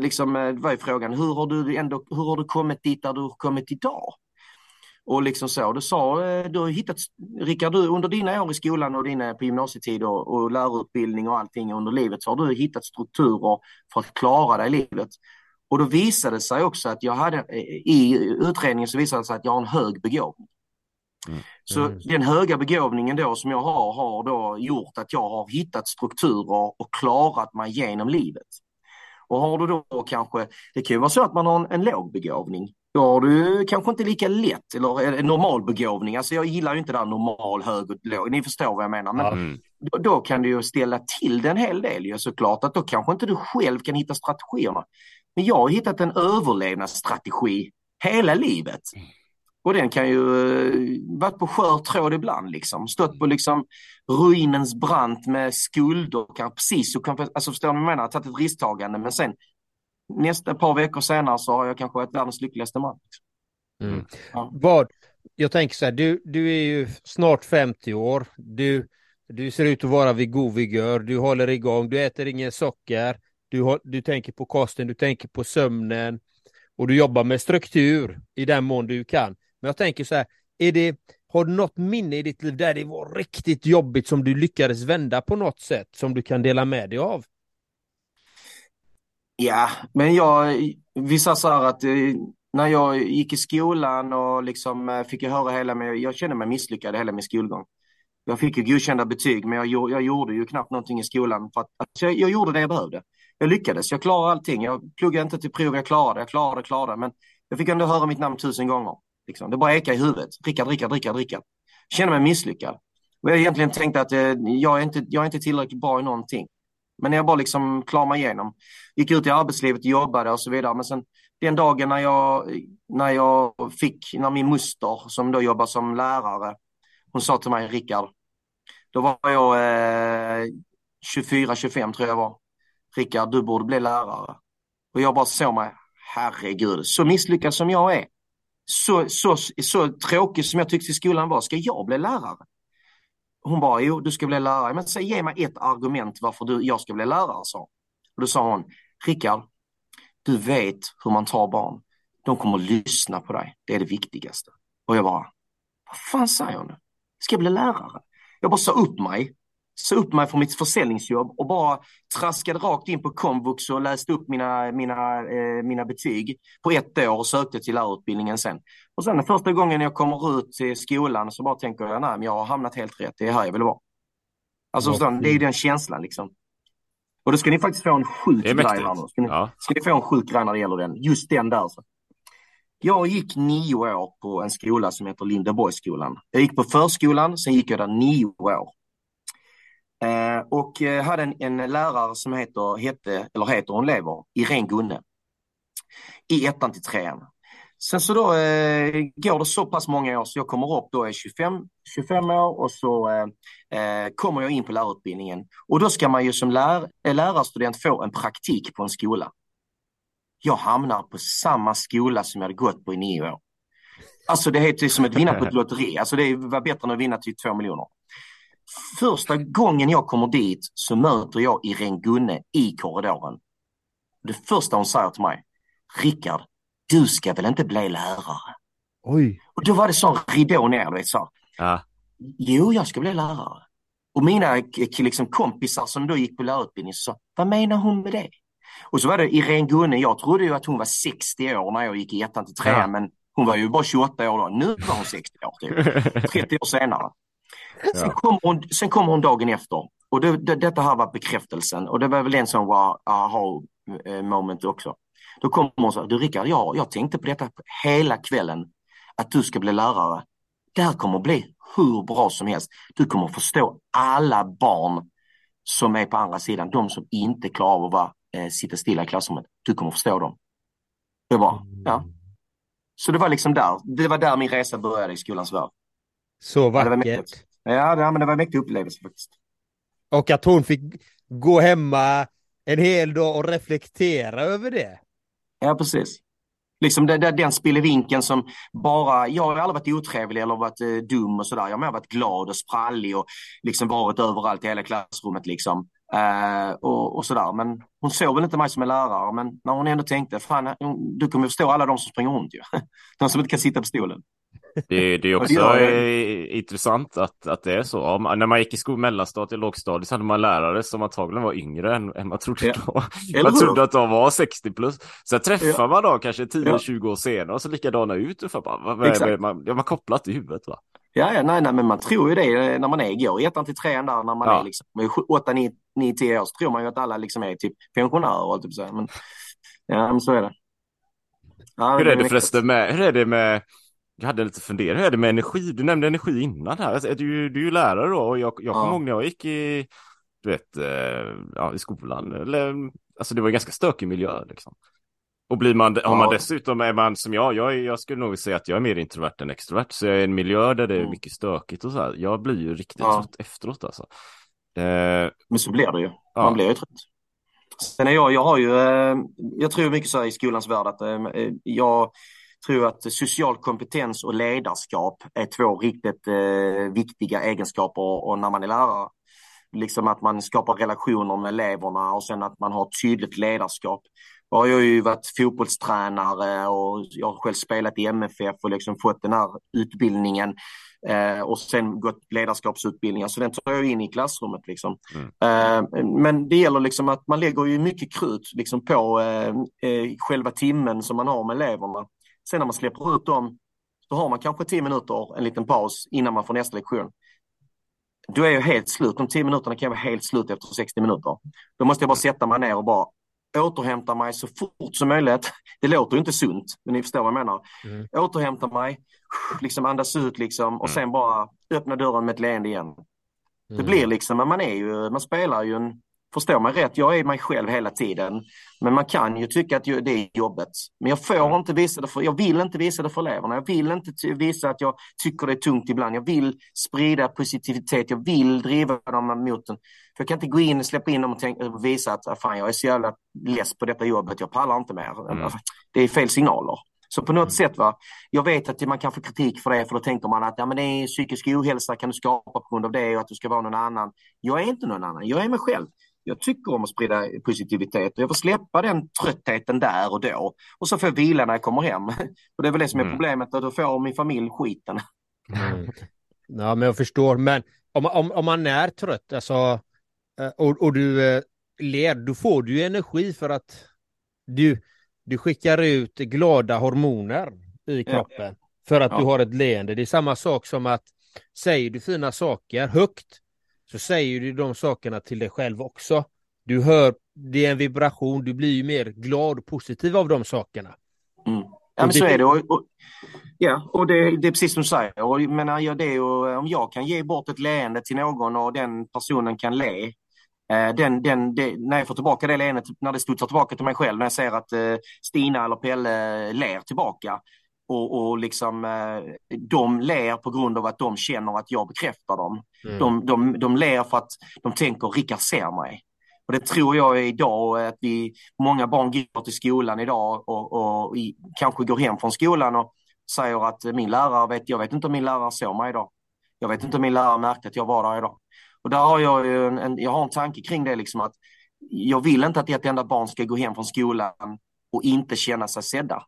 liksom, eh, vad är frågan, hur har du ändå, hur har du kommit dit där du har kommit idag? Och liksom så, du sa, eh, du har hittat, Rickard, du, under dina år i skolan och dina på gymnasietid och, och lärarutbildning och allting under livet så har du hittat strukturer för att klara dig i livet. Och då visade det sig också att jag hade, i utredningen så visade det sig att jag har en hög begåvning. Mm. Så mm. den höga begåvningen då som jag har, har då gjort att jag har hittat strukturer och klarat mig genom livet. Och har du då kanske, det kan ju vara så att man har en, en låg begåvning. Då har du kanske inte lika lätt, eller en normal begåvning. Alltså jag gillar ju inte det där normal, hög och låg. Ni förstår vad jag menar. Men mm. då, då, kan du ju ställa till det en hel del ju såklart. Att då kanske inte du själv kan hitta strategierna. Men jag har hittat en överlevnadsstrategi hela livet. Och den kan ju uh, varit på skör tråd ibland liksom. Stått på liksom ruinens brant med skulder, kanske precis och alltså förstår ni vad jag menar? Tagit ett risktagande men sen nästa par veckor senare så har jag kanske varit världens lyckligaste man. Liksom. Mm. Ja. Vad, jag tänker så här, du, du är ju snart 50 år. Du, du ser ut att vara vid god vigör. Du håller igång. Du äter ingen socker. Du, du tänker på kosten. Du tänker på sömnen. Och du jobbar med struktur i den mån du kan. Men jag tänker så här, är det, har du något minne i ditt liv där det var riktigt jobbigt som du lyckades vända på något sätt som du kan dela med dig av? Ja, men jag, vi sa så här att eh, när jag gick i skolan och liksom eh, fick jag höra hela mig, jag kände mig misslyckad hela min skolgång. Jag fick ju godkända betyg, men jag, jag gjorde ju knappt någonting i skolan för att, alltså jag, jag, gjorde det jag behövde. Jag lyckades, jag klarade allting. Jag pluggade inte till prov, jag klarade, jag klarade, klarade, men jag fick ändå höra mitt namn tusen gånger. Liksom. Det bara ekade i huvudet. Rickard, Rickard, Rickard, Rickard. Kände mig misslyckad. Och jag egentligen tänkte att eh, jag, är inte, jag är inte tillräckligt bra i någonting. Men när jag bara liksom klarade mig igenom, gick ut i arbetslivet, jobbade och så vidare. Men sen den dagen när jag, när jag fick, när min moster som då jobbar som lärare, hon sa till mig, Rickard, då var jag eh, 24-25 tror jag var. Rickard, du borde bli lärare. Och jag bara såg mig, herregud, så misslyckad som jag är. Så, så, så tråkig som jag tyckte skolan var, ska jag bli lärare? Hon bara, jo du ska bli lärare. Men säg, ge mig ett argument varför du, jag ska bli lärare, sa Och då sa hon, Rickard, du vet hur man tar barn. De kommer att lyssna på dig. Det är det viktigaste. Och jag bara, vad fan säger hon nu? Ska jag bli lärare? Jag bara sa upp mig. Sa upp mig från mitt försäljningsjobb och bara traskade rakt in på komvux och läste upp mina, mina, eh, mina betyg på ett år och sökte till lärarutbildningen sen. Och sen första gången jag kommer ut till skolan så bara tänker jag, nej men jag har hamnat helt rätt, det är här jag vill vara. Alltså mm. det är den känslan liksom. Och då ska ni faktiskt få en sjuk grej här nu. Ska ni, ja. ska ni få en sjuk grej när det gäller den. Just den där. Så. Jag gick nio år på en skola som heter Lindeborgsskolan. Jag gick på förskolan, sen gick jag där nio år. Och eh, hade en, en, lärare som heter, hette, eller heter hon lever, Irene Gunne. I ettan till trean. Sen så då eh, går det så pass många år så jag kommer upp då är 25, 25 år och så eh, eh, kommer jag in på lärarutbildningen. Och då ska man ju som lär, eh, lärarstudent få en praktik på en skola. Jag hamnar på samma skola som jag hade gått på i nio år. Alltså det är typ som att vinna på ett lotteri. Alltså det var bättre än att vinna till två miljoner. Första gången jag kommer dit så möter jag Irene Gunne i korridoren. Det första hon säger till mig, Rickard, du ska väl inte bli lärare? Oj. Och då var det sån ridå ner, du vet så. Ja. Jo, jag ska bli lärare. Och mina liksom, kompisar som då gick på lärarutbildning sa, vad menar hon med det? Och så var det Irene Gunne, jag trodde ju att hon var 60 år när jag gick i ettan till trean, ja. men hon var ju bara 28 år då. Nu var hon 60 år, typ. (laughs) 30 år senare. Sen, kom hon, sen kom hon dagen efter och det, det, detta här var bekräftelsen och det var väl en sån aha eh, moment också. Då kommer hon och säger, du Rickard, jag, jag tänkte på detta hela kvällen, att du ska bli lärare. Det här kommer att bli hur bra som helst. Du kommer att förstå alla barn som är på andra sidan, de som inte klarar av att vara, eh, sitta stilla i klassrummet. Du kommer att förstå dem. Det var, ja. Så det var liksom där, det var där min resa började i skolans värld. Så vackert. Ja, det, men det var en mäktig upplevelse faktiskt. Och att hon fick gå hemma en hel dag och reflektera över det. Ja, precis. Liksom det, det, den spillevinkeln som bara, jag har aldrig varit otrevlig eller varit eh, dum och sådär. Jag har varit glad och sprallig och liksom varit överallt i hela klassrummet liksom. Eh, och, och sådär. Men hon såg väl inte mig som en lärare, men när hon ändå tänkte, fan, du kommer förstå alla de som springer runt ju. (laughs) De som inte kan sitta på stolen. Det, det är (laughs) också det intressant att, att det är så. Om, när man gick i skol, mellanstadiet, lågstadiet så hade man lärare som antagligen var yngre än, än man trodde ja. då. Man trodde att de var 60 plus. Sen träffar ja. man då kanske 10-20 ja. år senare och så likadana ut. Och bara, vad, man, ja, man kopplat i huvudet va? Ja, ja nej, nej, men man tror ju det när man är, går i ettan till trean där när man ja. är liksom 8, 9, 9, 10 år så tror man ju att alla liksom är typ pensionärer. Typ så. Men, ja, men så är det. Ja, hur är det förresten med, hur är det med jag hade lite funderingar, hur är det med energi? Du nämnde energi innan här. Alltså, du, du är ju lärare då och jag, jag kommer ihåg när jag gick i, du vet, eh, ja, i skolan. Eller, alltså det var en ganska stökig miljö liksom. Och blir man, har man Ja. dessutom, är man som jag, jag, jag skulle nog säga att jag är mer introvert än extrovert. Så jag är i en miljö där det är Mm. mycket stökigt och så här. Jag blir ju riktigt Ja. trött efteråt alltså. Eh, Men så blir det ju. Ja. Man blir ju trött. Sen är jag, jag har ju, eh, jag tror mycket så här i skolans värld att eh, jag tror att social kompetens och ledarskap är två riktigt eh, viktiga egenskaper och när man är lärare. Liksom att man skapar relationer med eleverna och sen att man har tydligt ledarskap. Jag har ju varit fotbollstränare och jag har själv spelat i MFF och liksom fått den här utbildningen eh, och sen gått ledarskapsutbildningar. Så den tar jag in i klassrummet. Liksom. Eh, men det gäller liksom att man lägger ju mycket krut liksom på eh, eh, själva timmen som man har med eleverna. Sen när man släpper ut dem, då har man kanske 10 minuter, en liten paus innan man får nästa lektion. Då är jag helt slut. De 10 minuterna kan jag vara helt slut efter 60 minuter. Då måste jag bara sätta mig ner och bara återhämta mig så fort som möjligt. Det låter ju inte sunt, men ni förstår vad jag menar. Mm. Återhämta mig, liksom andas ut liksom och sen bara öppna dörren med ett leende igen. Det Mm. blir liksom, man är ju, man spelar ju en, förstår mig rätt, jag är mig själv hela tiden. Men man kan ju tycka att det är jobbet. Men jag får inte visa det för, jag vill inte visa det för eleverna. Jag vill inte visa att jag tycker det är tungt ibland. Jag vill sprida positivitet, jag vill driva dem mot den. För jag kan inte gå in och släppa in dem och, tänka, och visa att ah, fan, jag är så jävla less på detta jobbet, jag pallar inte mer. Mm. Det är fel signaler. Så på något sätt, va, jag vet att man kan få kritik för det, för då tänker man att ja, men det är psykisk ohälsa kan du skapa på grund av det och att du ska vara någon annan. Jag är inte någon annan, jag är mig själv. Jag tycker om att sprida positivitet och jag får släppa den tröttheten där och då. Och så får jag vila när jag kommer hem. (laughs) Och det är väl det som är Mm. problemet, att då får min familj skiten. (laughs) Mm. Ja, men jag förstår. Men om, om, om man är trött alltså, eh, och, och du eh, ler, då får du energi för att du, du skickar ut glada hormoner i Ja. kroppen för att Ja. du har ett leende. Det är samma sak som att säger du fina saker högt så säger du de sakerna till dig själv också. Du hör, det är en vibration, du blir ju mer glad och positiv av de sakerna. Mm. Ja, men så är det. Och, och, ja, och det, det är precis som du säger. Och, jag menar, ja, det ju, om jag kan ge bort ett leende till någon och den personen kan le. Eh, den, den, det, när jag får tillbaka det leendet, när det studsar tillbaka till mig själv, när jag ser att eh, Stina eller Pelle ler tillbaka. Och, och liksom, eh, de ler på grund av att de känner att jag bekräftar dem. Mm. De, de, de ler för att de tänker Rickard ser mig. Och det tror jag idag att vi, många barn går till skolan idag och, och i, kanske går hem från skolan och säger att min lärare vet, jag vet inte om min lärare såg mig idag. Jag vet inte om min lärare märkte att jag var där idag. Och där har jag en, en, jag har en tanke kring det liksom att jag vill inte att ett enda barn ska gå hem från skolan och inte känna sig sedda.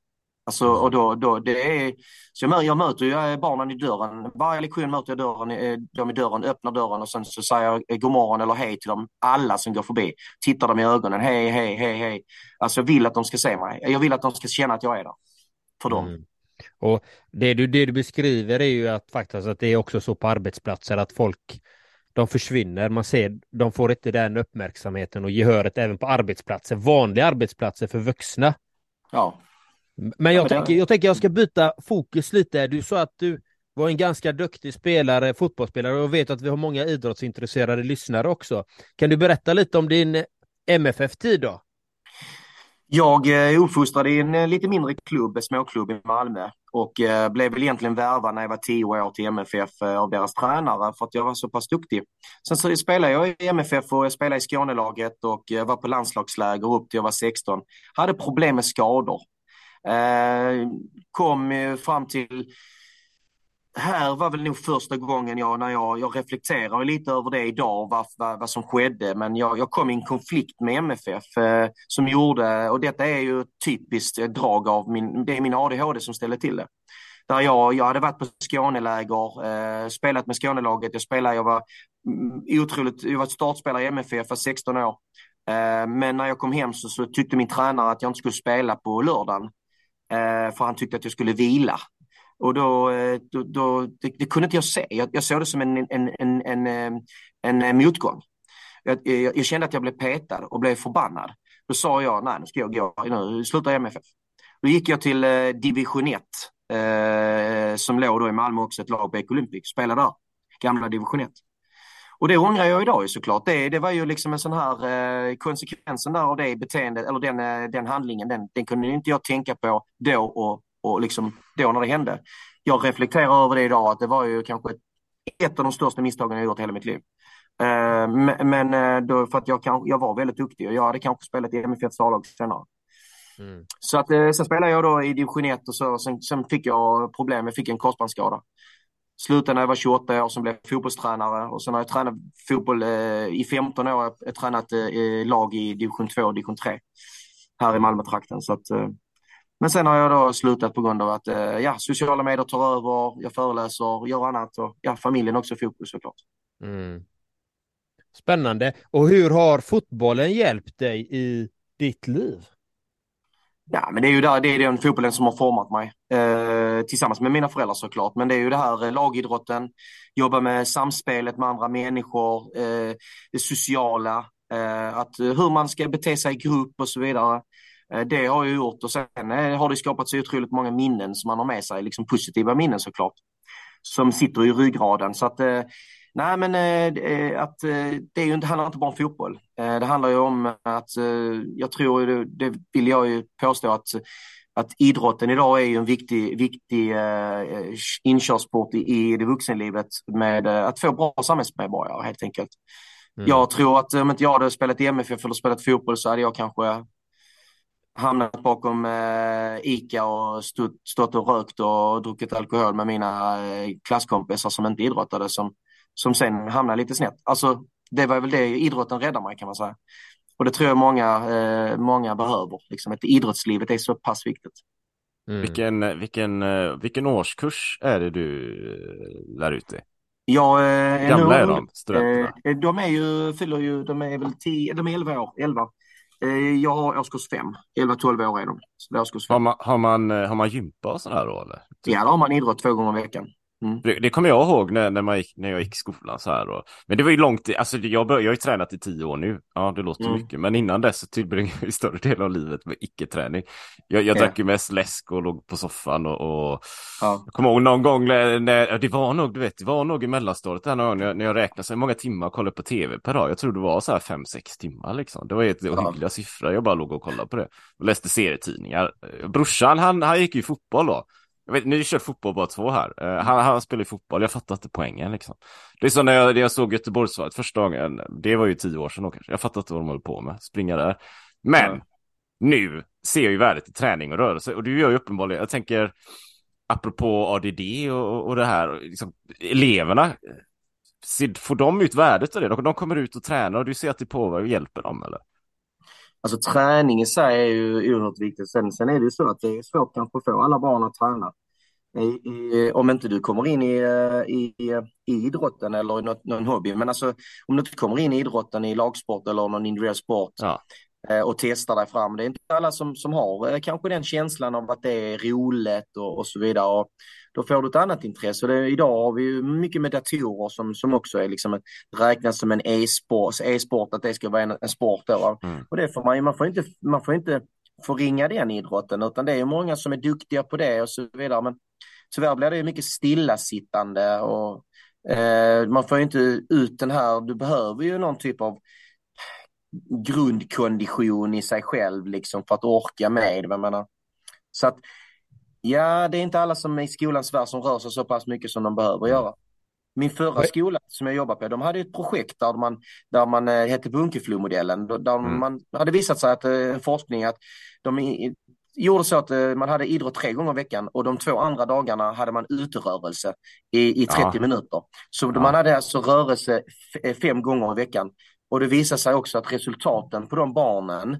Alltså, och då, då, det är, så jag, mö- jag möter ju eh, barnen i dörren. Varje lektion möter jag dörren, eh, dem i dörren, öppnar dörren och sen så säger jag eh, god morgon eller hej till dem, alla som går förbi. Tittar dem i ögonen, hej, hej, hej, hej. Alltså jag vill att de ska se mig. Jag vill att de ska känna att jag är där. För dem. Mm. Och det du, det du beskriver är ju att faktiskt att det är också så på arbetsplatser att folk de försvinner, man ser, de får inte den uppmärksamheten och gehöret även på arbetsplatser, vanliga arbetsplatser för vuxna. Ja. Men jag, det- tänker, jag tänker jag ska byta fokus lite. Du sa att du var en ganska duktig spelare, fotbollsspelare och jag vet att vi har många idrottsintresserade lyssnare också. Kan du berätta lite om din MFF-tid då? Jag eh, är uppfostrad i en eh, lite mindre klubb, en småklubb i Malmö och eh, blev väl egentligen värvad när jag var tio år till MFF av deras tränare för att jag var så pass duktig. Sen så spelade jag i MFF och jag spelade i Skånelaget och var på landslagsläger upp till jag var 16. Hade problem med skador. Eh, kom eh, fram till här var väl nog första gången jag, när jag, jag reflekterar lite över det idag, vad, vad, vad som skedde. Men jag, jag kom i en konflikt med MFF eh, som gjorde, och detta är ju typiskt eh, drag av min, det är min ADHD som ställer till det. Där jag, jag hade varit på Skåneläger, eh, spelat med Skånelaget, jag spelade, jag var mm, otroligt, jag var startspelare i MFF för 16 år. Eh, men när jag kom hem så, så tyckte min tränare att jag inte skulle spela på lördagen. Eh, för han tyckte att jag skulle vila. Och då, eh, då, då det, det kunde inte jag se. Jag, jag såg det som en, en, en, en, eh, en, en motgång. Jag, jag, jag kände att jag blev petad och blev förbannad. Då sa jag, nej nu ska jag gå, nu slutar jag MFF. Då gick jag till eh, division 1, eh, som låg då i Malmö också, ett lag, på Ecolympic, spelade där, gamla division 1. Och det ångrar jag idag ju såklart. Det, det var ju liksom en sån här eh, konsekvensen där av det beteendet, eller den, eh, den handlingen, den, den kunde inte jag tänka på då och, och liksom då när det hände. Jag reflekterar över det idag, att det var ju kanske ett, av de största misstagen jag gjort i hela mitt liv. Eh, men men eh, då, för att jag, kan, jag var väldigt duktig och jag hade kanske spelat i MFFs A-lag senare. Mm. Så att, eh, sen spelade jag då i division 1 och så, sen, sen fick jag problem, jag fick en korsbandsskada. Slutade när jag var 28 år, sen blev jag fotbollstränare och sen har jag tränat fotboll eh, i 15 år. Jag har tränat eh, lag i division 2 och division 3 här i Malmötrakten. Så att, eh, men sen har jag då slutat på grund av att eh, ja, sociala medier tar över, jag föreläser, gör annat och ja, familjen också fokus såklart. Mm. Spännande. Och hur har fotbollen hjälpt dig i ditt liv? Ja, men det är ju där, det är den fotbollen som har format mig. Eh, tillsammans med mina föräldrar såklart. Men det är ju det här eh, lagidrotten, jobba med samspelet med andra människor, eh, det sociala, eh, att, eh, hur man ska bete sig i grupp och så vidare. Eh, det har jag gjort och sen eh, har det skapat otroligt många minnen som man har med sig, liksom positiva minnen såklart. Som sitter i ryggraden. Så att Nej, men eh, att eh, det är ju inte, handlar inte bara om fotboll. Eh, det handlar ju om att, eh, jag tror, det, det vill jag ju påstå att, att idrotten idag är ju en viktig, viktig eh, inkörsport i, i det vuxenlivet med eh, att få bra samhällsmedborgare helt enkelt. Mm. Jag tror att om inte jag hade spelat i MFF eller spelat fotboll så hade jag kanske hamnat bakom eh, ICA och stått, stått och rökt och druckit alkohol med mina eh, klasskompisar som inte idrottade som som sen hamnar lite snett. Alltså, det var väl det idrotten räddar mig kan man säga. Och det tror jag många, eh, många behöver. Liksom, att idrottslivet är så pass viktigt. Mm. Vilken, vilken, eh, vilken årskurs är det du eh, lär ut i? Ja, eh, Gamla är de, studenterna? Eh, de är ju, fyller ju, de är väl 10, de är 11 år, 11. Eh, jag har årskurs 5, 11-12 år är de. Så det är årskurs 5. Har man, har man, har man gympa och sådär då eller? Ja, då har man idrott två gånger i veckan. Mm. Det, kommer jag ihåg när, när, man gick, när jag gick i skolan så här. Och, men det var ju långt, alltså jag, bör, jag har ju tränat i tio år nu. Ja, det låter mm. mycket. Men innan dess så tillbringade jag större delen av livet med icke-träning. Jag, jag drack ju mest läsk och låg på soffan och, och ja. jag kommer ihåg någon gång när, det var nog, du vet, det var nog i mellanstadiet där när jag, när jag räknade så många timmar och kollade på tv per dag. Jag tror det var så här fem, sex timmar liksom. Det var helt ja. hyggliga siffror. Jag bara låg och kollade på det och läste serietidningar. Brorsan, han, han gick ju fotboll då. Jag vet, ni kör fotboll bara två här. Uh, han, han spelar fotboll, jag fattar inte poängen liksom. Det är som när jag, när jag såg Göteborgsvarvet första gången, det var ju tio år sedan då kanske. Jag fattar inte vad de håller på med, springa där. Men mm. nu ser jag ju värdet i träning och rörelse och det gör ju uppenbarligen, jag tänker apropå ADD och, och det här, liksom, eleverna, får de ut värdet av det? De kommer ut och tränar och du ser att det påverkar och hjälper dem eller? Alltså träning i sig är ju oerhört viktigt. Sen, sen är det ju så att det är svårt kanske att få alla barn att träna. I, i, om inte du kommer in i, i, i idrotten eller i något, någon hobby. Men alltså om du inte kommer in i idrotten i lagsport eller någon individuell sport ja. eh, och testar dig fram. Det är inte alla som, som har eh, kanske den känslan av att det är roligt och, och så vidare. Och då får du ett annat intresse. Det, idag har vi ju mycket med datorer som, som också är liksom ett, räknas som en e-sport, e-sport att det ska vara en, en sport. Då. Mm. Och det får man, man får inte, man får inte förringa den idrotten utan det är många som är duktiga på det och så vidare. Men tyvärr blir det mycket stillasittande och eh, man får inte ut den här, du behöver ju någon typ av grundkondition i sig själv liksom för att orka med. Jag menar. Så att Ja, det är inte alla som är i skolans värld som rör sig så pass mycket som de behöver göra. Min förra skola som jag jobbade på, de hade ett projekt där man, där man eh, hette Bunkeflomodellen. Där mm. man hade visat sig att eh, forskning att de gjorde så att eh, man hade idrott tre gånger i veckan och de två andra dagarna hade man uterörelse i, i 30 ja. minuter. Så ja. man hade alltså rörelse fem gånger i veckan. Och det visade sig också att resultaten på de barnen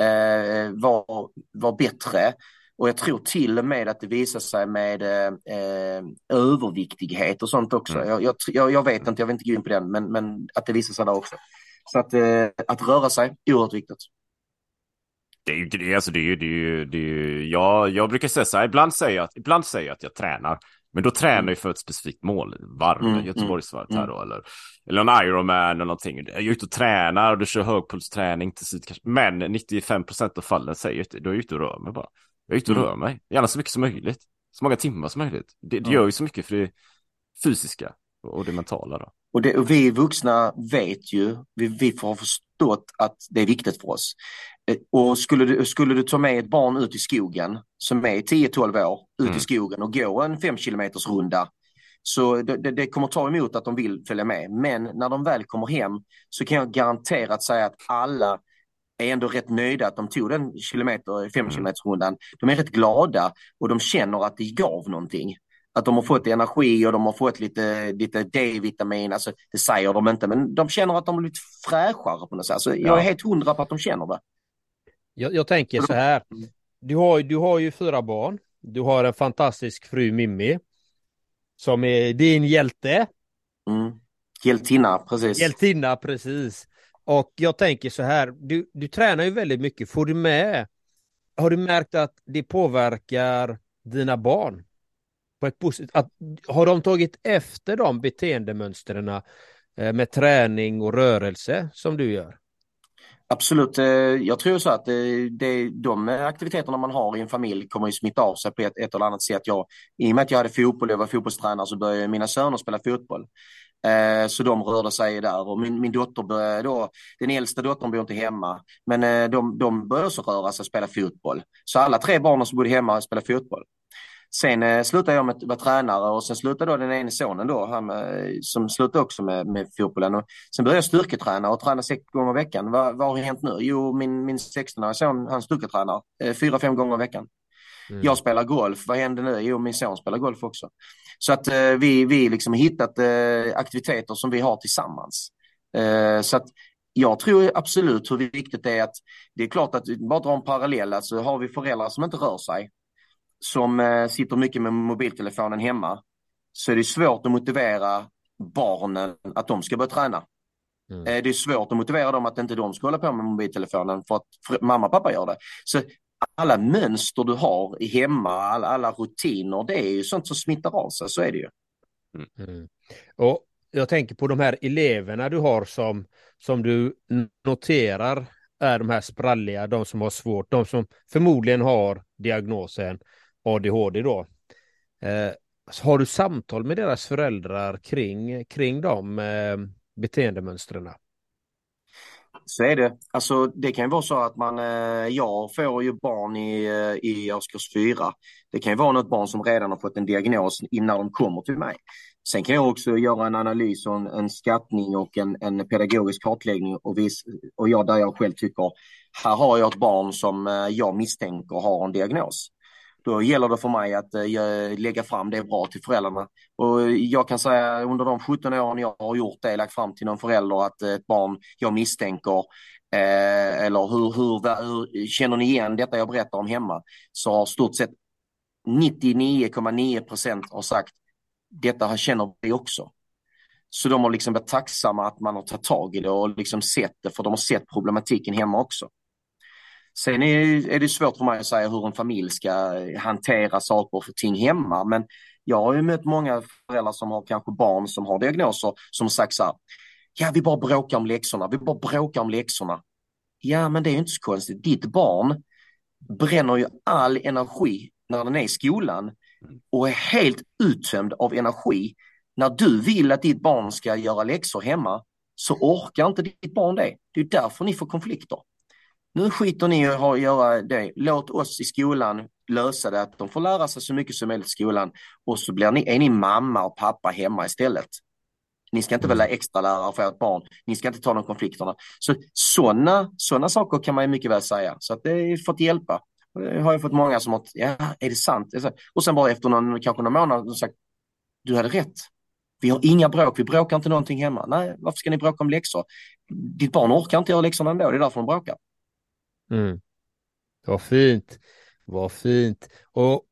eh, var, var bättre och jag tror till och med att det visar sig med eh, överviktighet och sånt också. Mm. Jag, jag, jag, vet inte, jag vill inte gå in på den, men, men att det visar sig där också. Så att, eh, att röra sig, oerhört viktigt. Det är ju det, alltså det är ju, det är ju, det är ju jag, jag brukar säga så här, ibland säger jag, ibland säger jag att jag tränar, men då tränar jag för ett specifikt mål, varv, mm, mm Göteborgsvarvet mm, här då, eller, eller en Ironman eller någonting. Jag är ute och tränar och du kör högpulsträning till slut kanske, men 95 procent av fallen säger jag då är jag ute och rör mig bara. Jag är ute och mm. rör mig, gärna så mycket som möjligt. Så många timmar som möjligt. Det, det gör ju så mycket för det fysiska. Och det mentala då? Och, det, och vi vuxna vet ju, vi, vi får förstått att det är viktigt för oss. Eh, och skulle du, skulle du ta med ett barn ut i skogen som är 10-12 år, ut Mm. i skogen och gå en 5 kilometers runda så det, det, det kommer ta emot att de vill följa med. Men när de väl kommer hem så kan jag garanterat säga att alla är ändå rätt nöjda att de tog den kilometer, fem Mm. kilometers rundan. De är rätt glada och de känner att det gav någonting. Att de har fått energi och de har fått lite, lite D-vitamin, alltså det säger de inte, men de känner att de har blivit fräschare på något sätt. Så jag Ja. är helt hundra på att de känner det. Jag, jag tänker så här. Du har, du har ju fyra barn. Du har en fantastisk fru Mimmi. Som är din hjälte. Mm. Hjältinna, precis. Hjältinna, precis. Och jag tänker så här. Du, du tränar ju väldigt mycket. Får du med? Har du märkt att det påverkar dina barn? På ett positivt, att, har de tagit efter de beteendemönstren eh, med träning och rörelse som du gör? Absolut, eh, jag tror så att det, det, de aktiviteterna man har i en familj kommer ju smitta av sig på ett, ett eller annat sätt. Jag, I och med att jag hade fotboll och jag var fotbollstränare så började mina söner spela fotboll. Eh, så de rörde sig där och min, min dotter började då, den äldsta dottern bor inte hemma, men eh, de, de började också röra sig och spela fotboll. Så alla tre barnen som bodde hemma spelade fotboll. Sen eh, slutade jag med att vara tränare och sen slutade då den ene sonen då, han, som slutade också med, med fotbollen. Och sen började jag styrketräna och träna sex gånger i veckan. Vad, vad har hänt nu? Jo, min, min 16-åriga son, han styrketränar fyra, fem gånger i veckan. Mm. Jag spelar golf. Vad händer nu? Jo, min son spelar golf också. Så att eh, vi, vi liksom hittat eh, aktiviteter som vi har tillsammans. Eh, så att jag tror absolut hur viktigt det är att det är klart att bara dra en parallell, alltså har vi föräldrar som inte rör sig, som eh, sitter mycket med mobiltelefonen hemma, så är det svårt att motivera barnen att de ska börja träna. Mm. Eh, det är svårt att motivera dem att inte de ska hålla på med mobiltelefonen för att mamma och pappa gör det. Så alla mönster du har i hemma, alla, alla rutiner, det är ju sånt som smittar av sig, så är det ju. Mm. Och jag tänker på de här eleverna du har som, som du noterar är de här spralliga, de som har svårt, de som förmodligen har diagnosen ADHD då. Eh, har du samtal med deras föräldrar kring, kring de eh, beteendemönstren? Så är det. Alltså, det kan ju vara så att man, eh, jag får ju barn i, eh, i årskurs fyra. Det kan ju vara något barn som redan har fått en diagnos innan de kommer till mig. Sen kan jag också göra en analys och en, en skattning och en, en pedagogisk kartläggning och, vis, och jag, där jag själv tycker, här har jag ett barn som eh, jag misstänker har en diagnos. Då gäller det för mig att eh, lägga fram det bra till föräldrarna. Och jag kan säga under de 17 åren jag har gjort det, lagt fram till någon förälder att eh, ett barn jag misstänker eh, eller hur, hur, hur känner ni igen detta jag berättar om hemma? Så har stort sett 99,9 procent har sagt detta här känner vi också. Så de har liksom varit tacksamma att man har tagit tag i det och liksom sett det för de har sett problematiken hemma också. Sen är, är det svårt för mig att säga hur en familj ska hantera saker och ting hemma, men jag har ju mött många föräldrar som har kanske barn som har diagnoser som sagt så här, ja vi bara bråkar om läxorna, vi bara bråkar om läxorna. Ja men det är ju inte så konstigt, ditt barn bränner ju all energi när den är i skolan och är helt uttömd av energi. När du vill att ditt barn ska göra läxor hemma så orkar inte ditt barn det. Det är därför ni får konflikter. Nu skiter ni i att göra det. Låt oss i skolan lösa det, att de får lära sig så mycket som möjligt i skolan och så blir ni, är ni mamma och pappa hemma istället. Ni ska inte välja extra lärare för ert barn. Ni ska inte ta de konflikterna. Så sådana såna saker kan man ju mycket väl säga. Så att det är fått hjälpa. Det har jag fått många som har, ja, är det sant? Och sen bara efter någon, kanske någon månad, har sagt, du hade rätt. Vi har inga bråk, vi bråkar inte någonting hemma. Nej, varför ska ni bråka om läxor? Ditt barn orkar inte göra läxorna ändå, det är därför de bråkar. Mm. Vad fint. Vad fint. Och,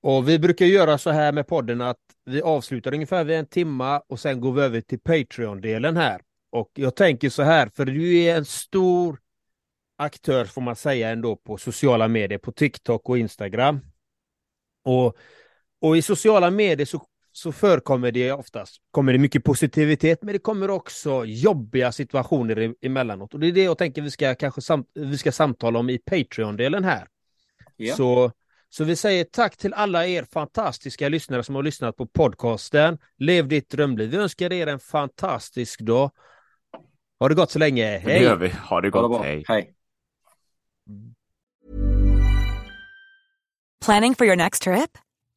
och vi brukar göra så här med podden att vi avslutar ungefär vid en timma och sen går vi över till Patreon-delen här. Och jag tänker så här, för du är en stor aktör får man säga ändå på sociala medier, på TikTok och Instagram. Och, och i sociala medier så, så förekommer det oftast kommer det mycket positivitet, men det kommer också jobbiga situationer emellanåt. Och det är det jag tänker vi ska kanske sam, vi ska samtala om i Patreon-delen här. Ja. Så, Så vi säger tack till alla er fantastiska lyssnare som har lyssnat på podcasten. Lev ditt drömliv. Vi önskar er en fantastisk dag. Ha det gott så länge. Det Hej! gör vi. Ha det Ha det gott. Hej. Hej. Planning for your next trip?